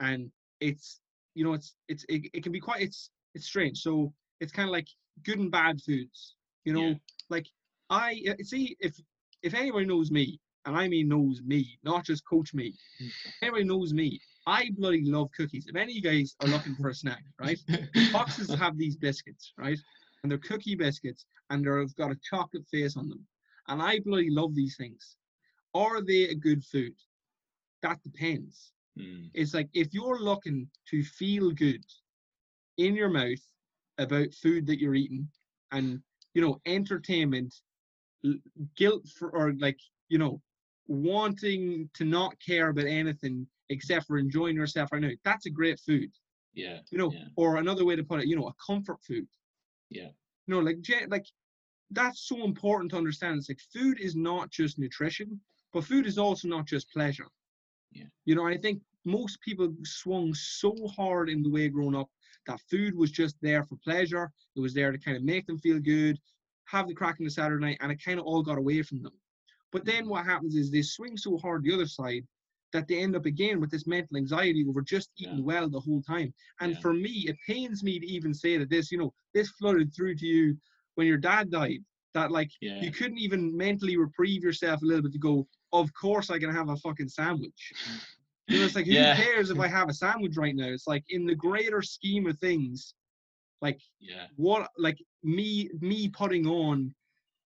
and it's you know it's it's it, it can be quite it's it's strange. So it's kind of like good and bad foods. You know, Yeah. like I uh, see if if anybody knows me, and I mean knows me, not just coach me. If anybody knows me. I bloody love cookies. If any of you guys are looking for a snack, right? (laughs) Fox's have these biscuits, right? And they're cookie biscuits, and they've got a chocolate face on them. And I bloody love these things. Are they a good food? That depends. Mm, It's like if you're looking to feel good in your mouth about food that you're eating, and you know, entertainment, guilt for, or like you know, wanting to not care about anything except for enjoying yourself right now. That's a great food yeah, you know, Yeah. or another way to put it, you know, a comfort food. Yeah. You know, like like that's so important to understand. It's like food is not just nutrition, but food is also not just pleasure. Yeah. You know, I think most people swung so hard in the way growing up that food was just there for pleasure. It was there to kind of make them feel good, have the crack on the Saturday night, and it kind of all got away from them. But then what happens is they swing so hard the other side that they end up again with this mental anxiety over just eating Yeah. well the whole time. And Yeah. for me, it pains me to even say that this, you know, this flooded through to you when your dad died. That like yeah, you couldn't even mentally reprieve yourself a little bit to go, of course I can have a fucking sandwich. Mm. You know, it's like who Yeah. cares if I (laughs) have a sandwich right now? It's like in the greater scheme of things, like yeah, what like me me putting on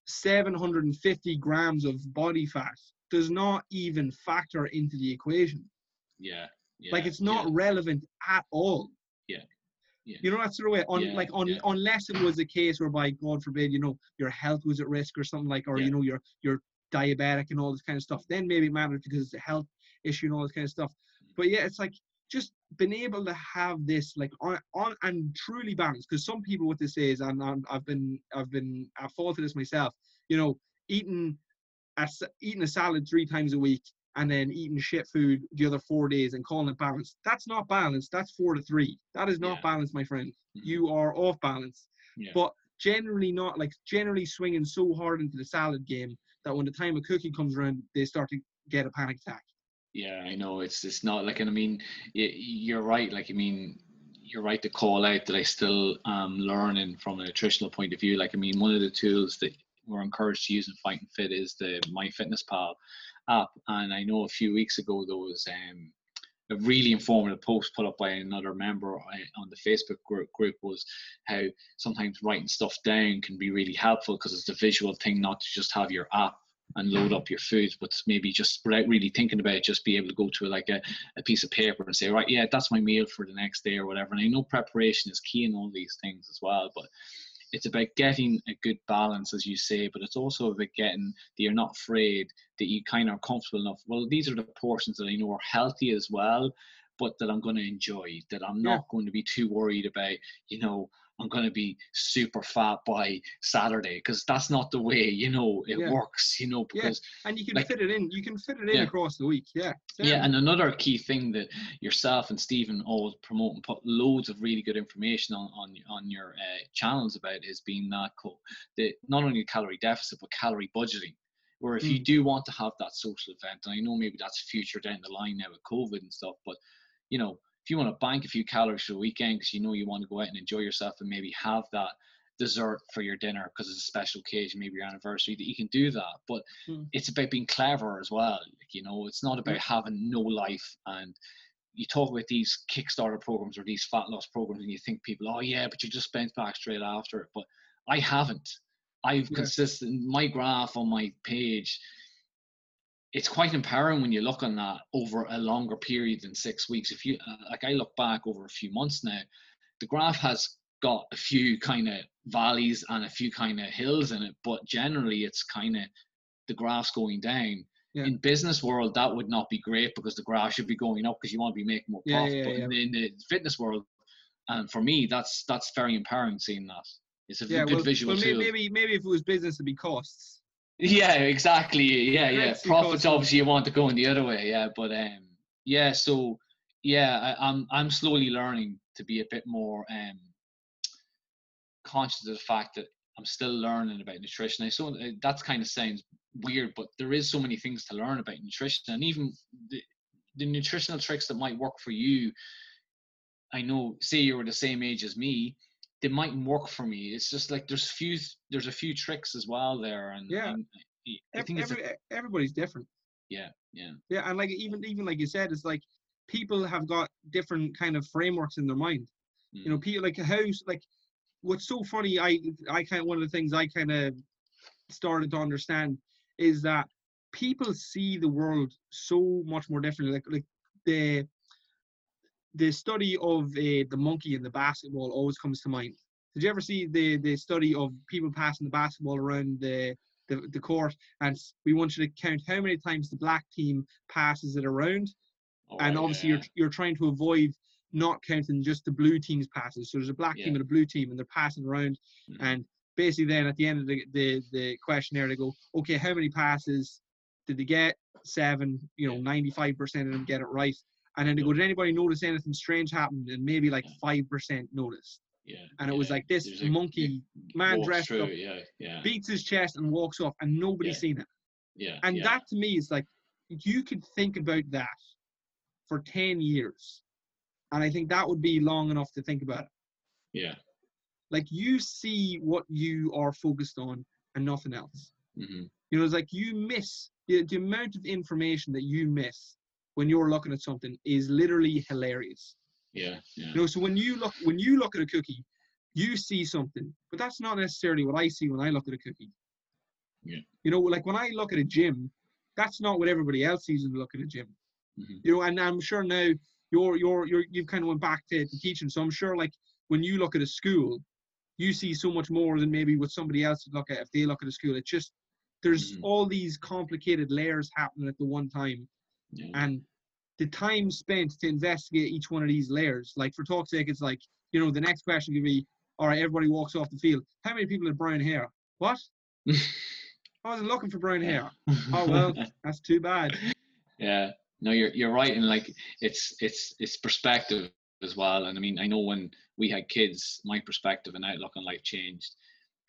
750 grams of body fat does not even factor into the equation. yeah, yeah. like it's not yeah, relevant at all. Yeah. Yeah. You know that sort of way. On Yeah, like on yeah. unless it was a case whereby, God forbid, you know, your health was at risk or something like, or you know, you're you're diabetic and all this kind of stuff. Then maybe it matters because it's a health issue and all this kind of stuff. But yeah, it's like just being able to have this like on, on and truly balanced. Because some people what this is, and I'm, I've been I've been I've fallen to this myself. You know, eating a, eating a salad three times a week and then eating shit food the other four days and calling it balanced. That's not balanced. That's four to three. That is not Yeah. balanced, my friend. Mhm. You are off balance. Yeah. But generally not like generally swinging so hard into the salad game that when the time a cookie comes around, they start to get a panic attack. Yeah, I know it's it's not like, and I mean, you're right. Like, I mean, you're right to call out that I still am learning from a nutritional point of view. Like, I mean, one of the tools that we're encouraged to use in Fighting Fit is the MyFitnessPal app, and I know a few weeks ago there was um, a really informative post put up by another member uh, on the Facebook group, group was how sometimes writing stuff down can be really helpful because it's a visual thing, not to just have your app and load up your food, but maybe just without really thinking about it, just be able to go to like a, a piece of paper and say, right, yeah, that's my meal for the next day or whatever. And I know preparation is key in all these things as well, but it's about getting a good balance, as you say, but it's also about getting that you're not afraid, that you kind of are comfortable enough. Well, these are the portions that I know are healthy as well, but that I'm going to enjoy, that I'm Yeah. not going to be too worried about, you know, I'm going to be super fat by Saturday because that's not the way, you know, it Yeah. works, you know, Yeah. And you can Like- fit it in. You can fit it in Yeah. across the week. Yeah. yeah, and another key thing that yourself and Stephen always promote and put loads of really good information on on, on your uh, channels about is being that co- the not only calorie deficit but calorie budgeting. Where if you do want to have that social event, and I know maybe that's future down the line now with COVID and stuff, but you know, if you want to bank a few calories for the weekend because you know you want to go out and enjoy yourself and maybe have that dessert for your dinner because it's a special occasion, maybe your anniversary, that you can do that. But Mm. it's about being clever as well. Like, you know, it's not about having no life and you talk about these Kickstarter programs or these fat loss programs, and you think people, oh yeah, but you just bounce back straight after it. But I haven't. I've Yeah. consistent my graph on my page. It's quite empowering when you look on that over a longer period than six weeks. If you uh, like, I look back over a few months now, the graph has got a few kind of valleys and a few kind of hills in it, but generally it's kind of the graph's going down. Yeah. In business world, that would not be great because the graph should be going up because you want to be making more profit. yeah, but yeah. In, the, in the fitness world, and for me, that's that's very empowering seeing that. It's a good Well, visual well tool. maybe maybe if it was business, it'd be costs. Yeah, exactly. Yeah, yeah. Profits obviously you want to go in the other way. Yeah, but um, yeah. So yeah, I, I'm I'm slowly learning to be a bit more um conscious of the fact that I'm still learning about nutrition. I so uh, that kind of sounds weird, but there is so many things to learn about nutrition, and even the, the nutritional tricks that might work for you. I know, say you were the same age as me, they mightn't work for me. It's just like there's few there's a few tricks as well there, and Yeah. and I think it's a, everybody's different. yeah, yeah, Yeah, and like even even like you said, it's like people have got different kind of frameworks in their mind. You know, mm, people like how like what's so funny. I I kind of one of the things I kind of started to understand is that people see the world so much more differently. Like like the the study of uh, the monkey and the basketball always comes to mind. Did you ever see the the study of people passing the basketball around the the, the court and we want you to count how many times the black team passes it around Oh, and obviously yeah, you're you're trying to avoid not counting just the blue team's passes. So there's a black team and a blue team, and they're passing around. Mhm. And basically, then at the end of the, the the questionnaire, they go, okay, how many passes did they get? Seven. You know, 95 percent of them get it right. And then they go, did anybody notice anything strange happened? And maybe like five percent noticed. yeah, And it was like this There's a- monkey man dressed through, up yeah, yeah, beats his chest and walks off, and nobody's Yeah. seen it. yeah, And yeah, that to me is like you could think about that for 10 years. And I think that would be long enough to think about it. yeah, Like you see what you are focused on and nothing else. hmm You know, it's like you miss the, the amount of information that you miss when you're looking at something is literally hilarious. yeah, yeah, You know, so when you look when you look at a cookie, you see something, but that's not necessarily what I see when I look at a cookie. Yeah. You know, like when I look at a gym, that's not what everybody else sees when they look at a gym. Mhm. You know, and I'm sure now you're you're you're you've kind of went back to, to teaching. So I'm sure like when you look at a school, you see so much more than maybe what somebody else would look at if they look at a school. It's just there's Mhm. all these complicated layers happening at the one time yeah. and the time spent to investigate each one of these layers like for talk's sake it's like you know the next question could be all right everybody walks off the field. How many people have brown hair? What? (laughs) I wasn't looking for brown hair. Oh well (laughs) that's too bad. Yeah. No you're you're right and like it's it's it's perspective as well and i mean i know when we had kids my perspective and outlook on life changed.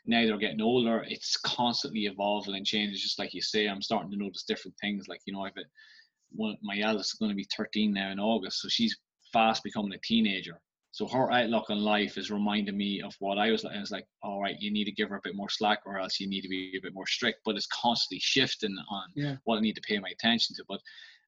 Now they're getting older it's constantly evolving and changing just like you say i'm starting to notice different things like you know i've one my eldest is going to be 13 now in august so she's fast becoming a teenager so her outlook on life is reminding me of what I was like. I was like, all right, you need to give her a bit more slack, or else you need to be a bit more strict. But it's constantly shifting on Yeah. what I need to pay my attention to. But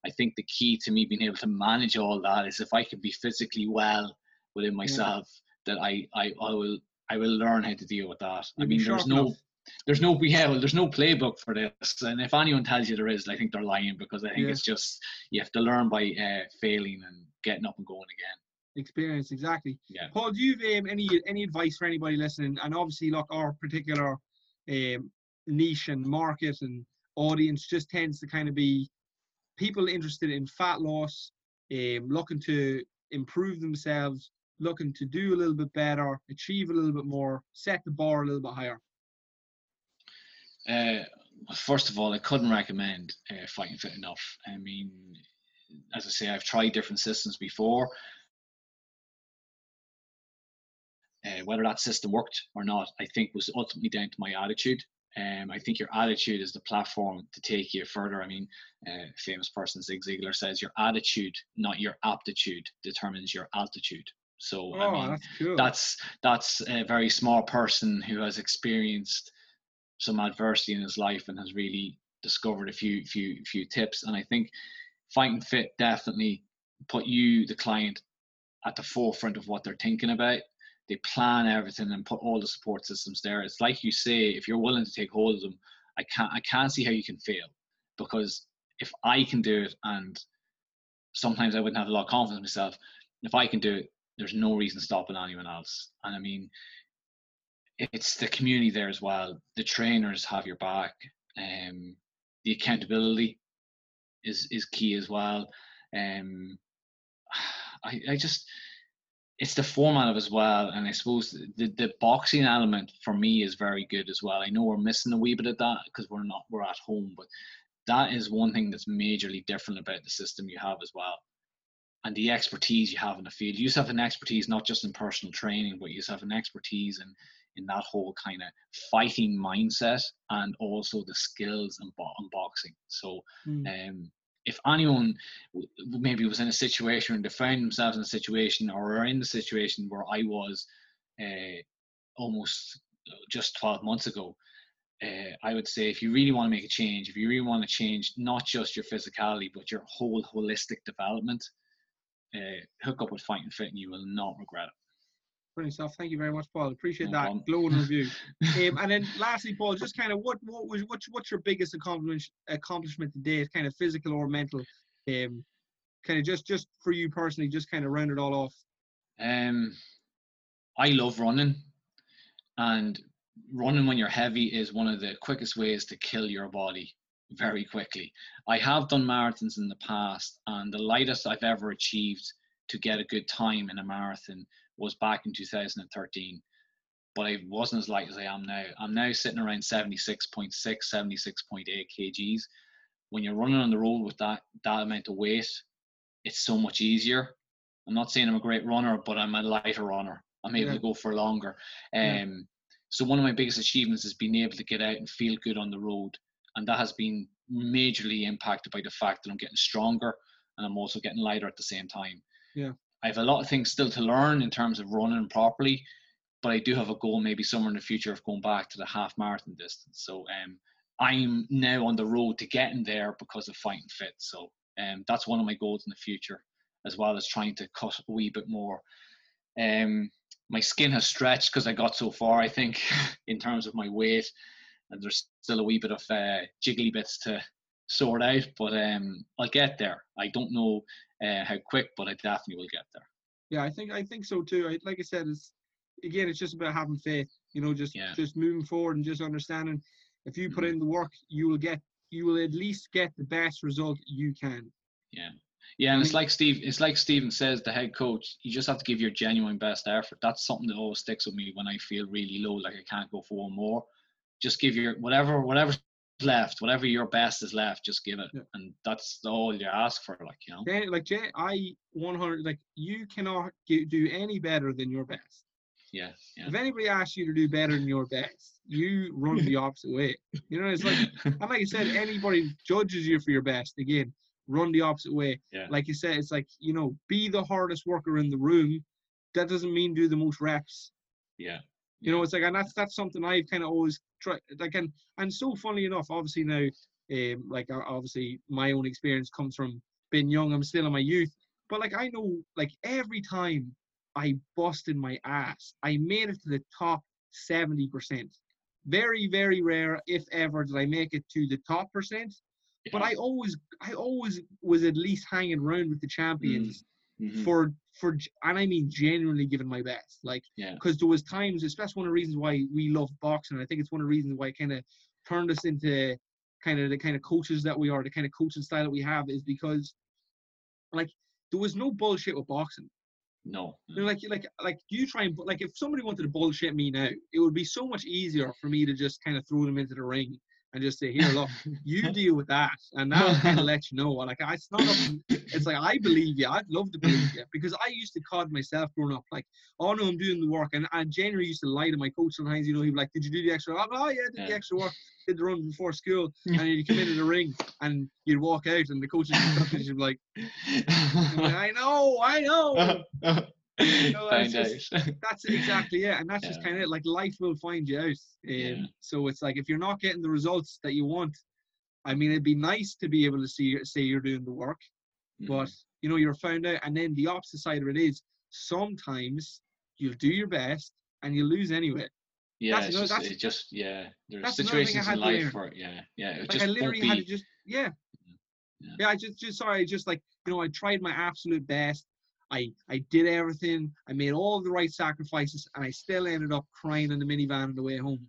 I think the key to me being able to manage all that is if I can be physically well within myself, that I, I I will I will learn how to deal with that. I You'll be mean, there's no enough. There's no yeah, well, there's no playbook for this. And if anyone tells you there is, I think they're lying because I think Yeah. it's just you have to learn by uh, failing and getting up and going again. experience exactly Yeah. paul do you have um, any any advice for anybody listening and obviously look our particular um, niche and market and audience just tends to kind of be people interested in fat loss um, looking to improve themselves looking to do a little bit better achieve a little bit more set the bar a little bit higher Uh, first of all, I couldn't recommend uh, Fighting Fit enough. I mean, as I say, I've tried different systems before. Uh, whether that system worked or not, I think was ultimately down to my attitude. Um, I think your attitude is the platform to take you further. I mean, uh, famous person Zig Ziglar says your attitude, not your aptitude, determines your altitude. So oh I mean, that's cool that's that's a very smart person who has experienced some adversity in his life and has really discovered a few few few tips. And i think fighting fit definitely put you the client at the forefront of what they're thinking about. They plan everything and put all the support systems there. It's like you say if you're willing to take hold of them i can't i can't see how you can fail. Because if i can do it and sometimes i wouldn't have a lot of confidence in myself if i can do it there's no reason stopping anyone else. And I mean, it's the community there as well. The trainers have your back. Um, the accountability is is key as well. Um, I I just it's the format of as well, and I suppose the the boxing element for me is very good as well. I know we're missing a wee bit of that because we're not we're at home, but that is one thing that's majorly different about the system you have as well and the expertise you have in the field. You have an expertise not just in personal training, but you have an expertise in in that whole kind of fighting mindset and also the skills and bo- boxing. So Mm. um, if anyone maybe was in a situation or they found themselves in a situation or are in the situation where I was uh, almost just 12 months ago, uh, I would say if you really want to make a change, if you really want to change not just your physicality but your whole holistic development, uh, hook up with Fighting Fit and you will not regret it. Brilliant stuff. Thank you very much, Paul. Appreciate No that problem. glowing review. (laughs) Um, and then lastly, Paul, just kind of what what was what's what's your biggest accomplishment accomplishment today, kind of physical or mental? Um, kind of just just for you personally, just kind of round it all off. Um, I love running, and running when you're heavy is one of the quickest ways to kill your body very quickly. I have done marathons in the past, and the lightest I've ever achieved to get a good time in a marathon was back in 2013. But I wasn't as light as I am now. I'm now sitting around 76.6, 76.8 kgs. When you're running on the road with that that amount of weight, it's so much easier. I'm not saying I'm a great runner, but I'm a lighter runner. I'm able Yeah. to go for longer. Um, Yeah. So one of my biggest achievements is being able to get out and feel good on the road, and that has been majorly impacted by the fact that I'm getting stronger and I'm also getting lighter at the same time. Yeah. I have a lot of things still to learn in terms of running properly, but I do have a goal maybe somewhere in the future of going back to the half marathon distance. So um, I'm now on the road to getting there because of fighting fit. So um, that's one of my goals in the future, as well as trying to cut a wee bit more. Um, my skin has stretched because I got so far, I think, (laughs) in terms of my weight, and there's still a wee bit of uh, jiggly bits to sort out, but um, I'll get there. I don't know uh, how quick, but I definitely will get there. Yeah, I think I think so too. I, like I said, it's again, it's just about having faith. You know, just Yeah. just moving forward and just understanding. If you put Mhm. in the work, you will get you will at least get the best result you can. Yeah. Yeah, and it's like Steve. It's like Steven says, the head coach. You just have to give your genuine best effort. That's something that always sticks with me when I feel really low, like I can't go for one more. Just give your whatever, whatever's left, whatever your best is left. Just give it, Yeah. and that's all you ask for. Like you know. Then, like Jay, I 100 like you cannot get, do any better than your best. Yeah. Yeah. If anybody asks you to do better than your best, you run the opposite way. You know, it's like (laughs) and like I said, anybody judges you for your best. Again, run the opposite way. Yeah. Like you said, it's like you know, be the hardest worker in the room. That doesn't mean do the most reps. yeah. You know, it's like, and that's that's something I've kind of always tried. Like, and and so funny enough, obviously now, um, like obviously my own experience comes from being young. I'm still in my youth, but like I know, like every time I busted my ass, I made it to the top seventy percent. Very, very rare, if ever, did I make it to the top percent. But I always, I always was at least hanging around with the champions Mhm. for for and I mean genuinely giving my best. Like Yeah. because there was times, especially one of the reasons why we love boxing. I think it's one of the reasons why it kind of turned us into kind of the kind of coaches that we are, the kind of coaching style that we have, is because like there was no bullshit with boxing. No. You know, mm. like like like you try and like if somebody wanted to bullshit me now, it would be so much easier for me to just kind of throw them into the ring and just say, here, look, you (laughs) deal with that, and that'll kind of (laughs) let you know. Like it's not, it's like I believe you. I'd love to believe you because I used to cod myself growing up, like, oh no, I'm doing the work, and I genuinely used to lie to my coach sometimes. You know, he'd be like, did you do the extra? Oh, oh yeah, I did the extra work, did the run before school, (laughs) and you'd come into the ring and you'd walk out, and the coach would be like, I know, I know. (laughs) No, Find it's out. That's exactly it, and (laughs) that's just kind of like life will find you out. Um, Yeah. So it's like if you're not getting the results that you want, I mean, it'd be nice to be able to see say you're doing the work, but you know you're found out. And then the opposite side of it is sometimes you'll do your best and you lose anyway. yeah, that's it's another- just, that's- it just, yeah. There's that's another thing I situations in life where, yeah, yeah, it Like just I literally be. had to just yeah. Yeah. Yeah, I just just sorry, I just like you know, I tried my absolute best. I I did everything. I made all the right sacrifices, and I still ended up crying in the minivan on the way home.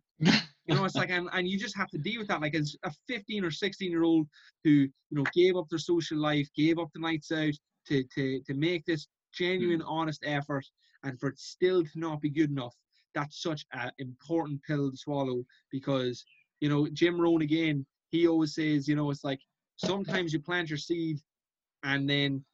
You know, it's like, and, and you just have to deal with that. Like, as a 15 or 16 year old who, you know, gave up their social life, gave up the nights out to, to, to make this genuine, mm. honest effort, and for it still to not be good enough, that's such an important pill to swallow because, you know, Jim Rohn again, he always says, you know, it's like sometimes you plant your seed and then,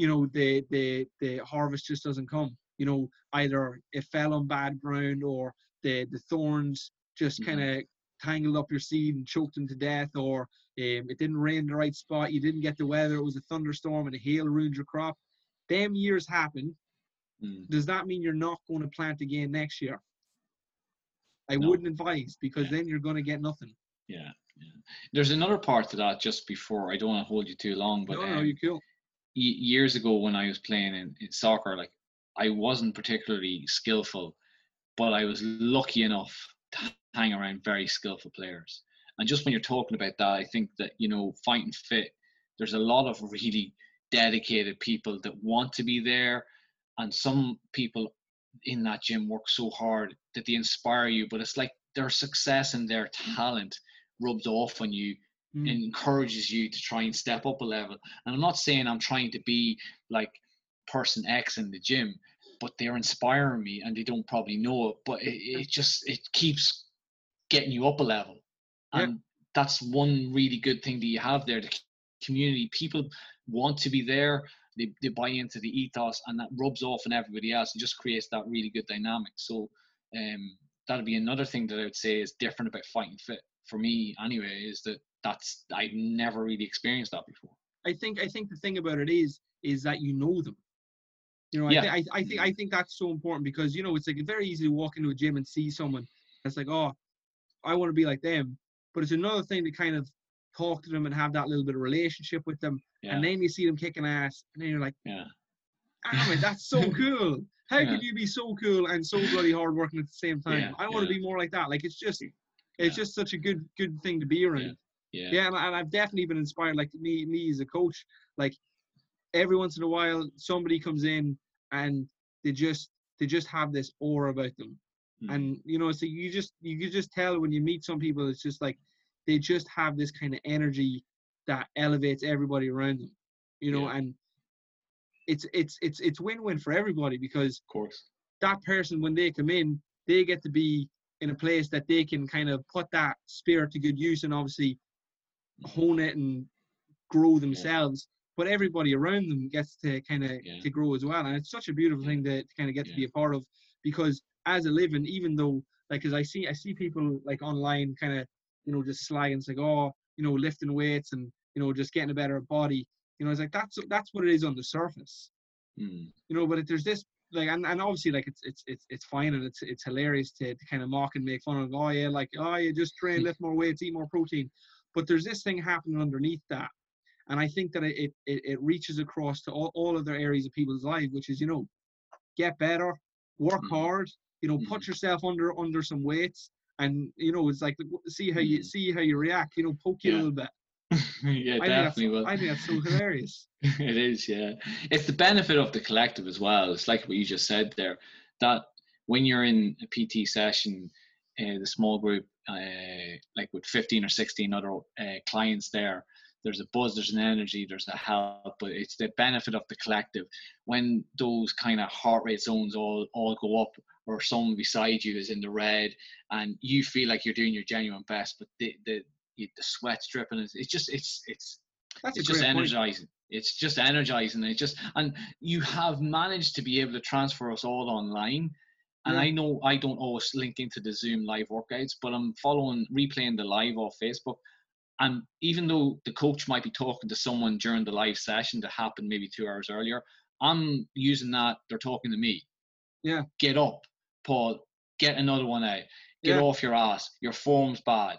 you know, the, the, the harvest just doesn't come. you know either it fell on bad ground or the the thorns just Mm-hmm. kind of tangled up your seed and choked them to death, or um, it didn't rain in the right spot, you didn't get the weather, it was a thunderstorm and a hail ruined your crop. Them years happen. Mm. Does that mean you're not going to plant again next year? I No. wouldn't advise because Yeah. then you're going to get nothing. Yeah, yeah. There's another part to that just before. I don't want to hold you too long, but no, no, um, you cool. Years ago when I was playing in, in soccer, like I wasn't particularly skillful, but I was lucky enough to hang around very skillful players. And just when you're talking about that, I think that you know, fighting fit, there's a lot of (laughs) really dedicated people that want to be there, and some people in that gym work so hard that they inspire you. But it's like their success and their talent rubs off on you Mm. encourages you to try and step up a level. And I'm not saying I'm trying to be like person X in the gym, but they're inspiring me and they don't probably know it, but it, it just it keeps getting you up a level. Yeah. And that's one really good thing that you have there. The community, people want to be there. They, they buy into the ethos and that rubs off on everybody else and just creates that really good dynamic. So um, that'd be another thing that I would say is different about fighting fit for me anyway, is that that's I've never really experienced that before. I think I think the thing about it is is that you know them. You know, I, Yeah. thi- I, I think I think that's so important because you know it's like very easy to walk into a gym and see someone that's like, oh, I want to be like them. But it's another thing to kind of talk to them and have that little bit of relationship with them, Yeah. and then you see them kicking ass, and then you're like, yeah. ah, man, that's so (laughs) cool. How Yeah. could you be so cool and so bloody hard working at the same time? Yeah, I want to be more like that. Like it's just, it's just such a good good thing to be around. Yeah. Yeah, and, and I've definitely been inspired. Like me, me as a coach, like every once in a while, somebody comes in and they just they just have this aura about them, Mm. and you know, so you just you can just tell when you meet some people, it's just like they just have this kind of energy that elevates everybody around them, you know, Yeah. and it's it's it's it's win win for everybody because of course. that person when they come in, they get to be in a place that they can kind of put that spirit to good use and obviously hone it and grow themselves. But everybody around them gets to kind of Yeah. to grow as well, and it's such a beautiful Yeah. thing to, to kind of get to be a part of. Because as a living, even though like, cause I see I see people like online kind of you know just slagging, it's like oh you know lifting weights and you know just getting a better body. You know, it's like that's that's what it is on the surface Mm. you know but if there's this like and, and obviously like it's it's it's it's fine and it's it's hilarious to, to kind of mock and make fun of oh yeah like oh you just train (laughs) lift more weights eat more protein but there's this thing happening underneath that and i think that it it, it reaches across to all, all other areas of people's lives which is you know get better work Mhm. hard you know put Mhm. yourself under under some weights and you know it's like see how you Mhm. see how you react you know poke you a little bit (laughs) yeah, I think, definitely. will. I think that's so hilarious (laughs) it is, yeah. It's the benefit of the collective as well. It's like what you just said there, that when you're in a PT session, the small group, uh, like with 15 or 16 other uh, clients there, there's a buzz, there's an energy, there's a help, but it's the benefit of the collective. When those kind of heart rate zones all, all go up, or someone beside you is in the red, and you feel like you're doing your genuine best, but the the, the sweat's dripping, it's, it's just it's it's that's it's just great point. energizing it's just energizing it just and you have managed to be able to transfer us all online and Yeah. i know i don't always link into the zoom live workouts but i'm following replaying the live off facebook and even though the coach might be talking to someone during the live session that happened maybe two hours earlier i'm using that they're talking to me Yeah. get up paul get another one out get Yeah. off your ass your form's bad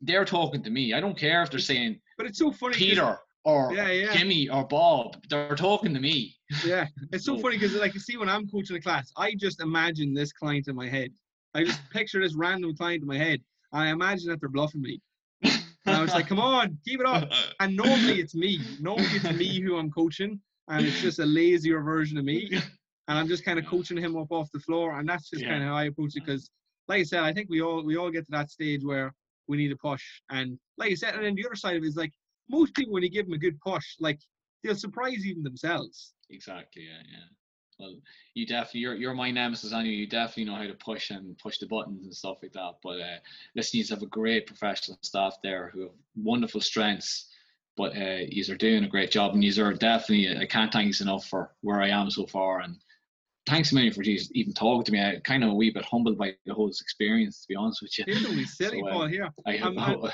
they're talking to me i don't care if they're saying but it's so funny. Peter or Yeah, yeah. Jimmy or Bob. They're talking to me. Yeah, it's so (laughs) funny because like you see when I'm coaching a class, I just imagine this client in my head. I just (laughs) picture this random client in my head. I imagine that they're bluffing me. (laughs) And I was like, come on, keep it up. And normally it's me. Normally it's me who I'm coaching, and it's just a lazier version of me. And I'm just kind of coaching him up off the floor, and that's just Yeah. kind of how I approach it. Because, like I said, I think we all we all get to that stage where we need a push. And like I said, and then the other side of it is like most people when you give them a good push, like they'll surprise even themselves. exactly. Yeah, yeah. Well, you definitely you're you're my nemesis anyway. You you definitely know how to push and push the buttons and stuff like that. But uh, listen, you have a great professional staff there who have wonderful strengths. But uh, you are doing a great job, and you are definitely I can't thank you enough for where I am so far. And thanks a million for even talking to me. I kind of a wee bit humbled by the whole experience, to be honest with you. You're doing silly, (laughs) So, uh, Paul. Here, I I'm- (laughs) I'm-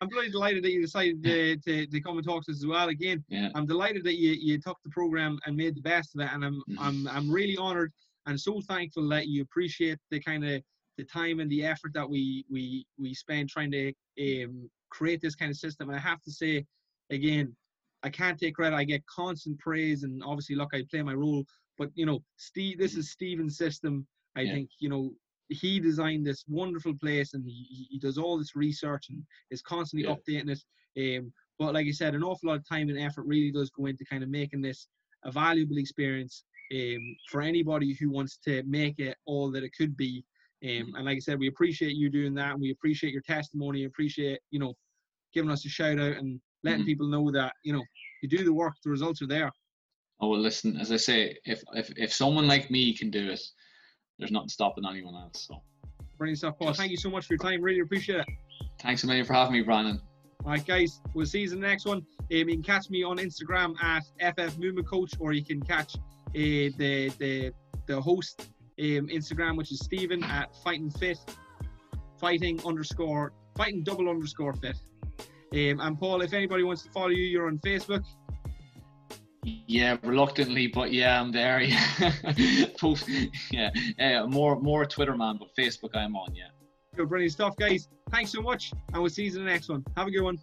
I'm bloody delighted that you decided to, to, to come and talk to us as well. Again, yeah, I'm delighted that you, you took the program and made the best of it, and I'm Mhm. I'm I'm really honoured and so thankful that you appreciate the kind of the time and the effort that we we we spend trying to um, create this kind of system. And I have to say, again, I can't take credit. I get constant praise, and obviously, look, I play my role. But you know, Steve, this is Steven's system. I Yeah. think you know he designed this wonderful place, and he, he- does all this research and is constantly Yeah. updating it. Um, but like I said, an awful lot of time and effort really does go into kind of making this a valuable experience um, for anybody who wants to make it all that it could be. Um, and like I said, we appreciate you doing that, and we appreciate your testimony. Appreciate you know giving us a shout out and letting Mhm. people know that you know you do the work, the results are there. Oh well, listen. As I say, if if if someone like me can do it, there's nothing stopping anyone else. So Brilliant stuff, Thank you so much for your time. Really appreciate it. thanks a million for having me, Brandon. All right, guys, we'll see you in the next one. Um, you can catch me on Instagram at FF Movement Coach, or you can catch uh, the the the host um, Instagram, which is Stephen at Fighting Fit, fighting underscore fighting double underscore fit. Um, and Paul, if anybody wants to follow you, you're on Facebook. Yeah, reluctantly, but yeah, I'm there. (laughs) Yeah, Post, yeah. More more Twitter man, but Facebook I'm on. Yeah. Good, brilliant stuff, guys. Thanks so much, and we'll see you in the next one. Have a good one.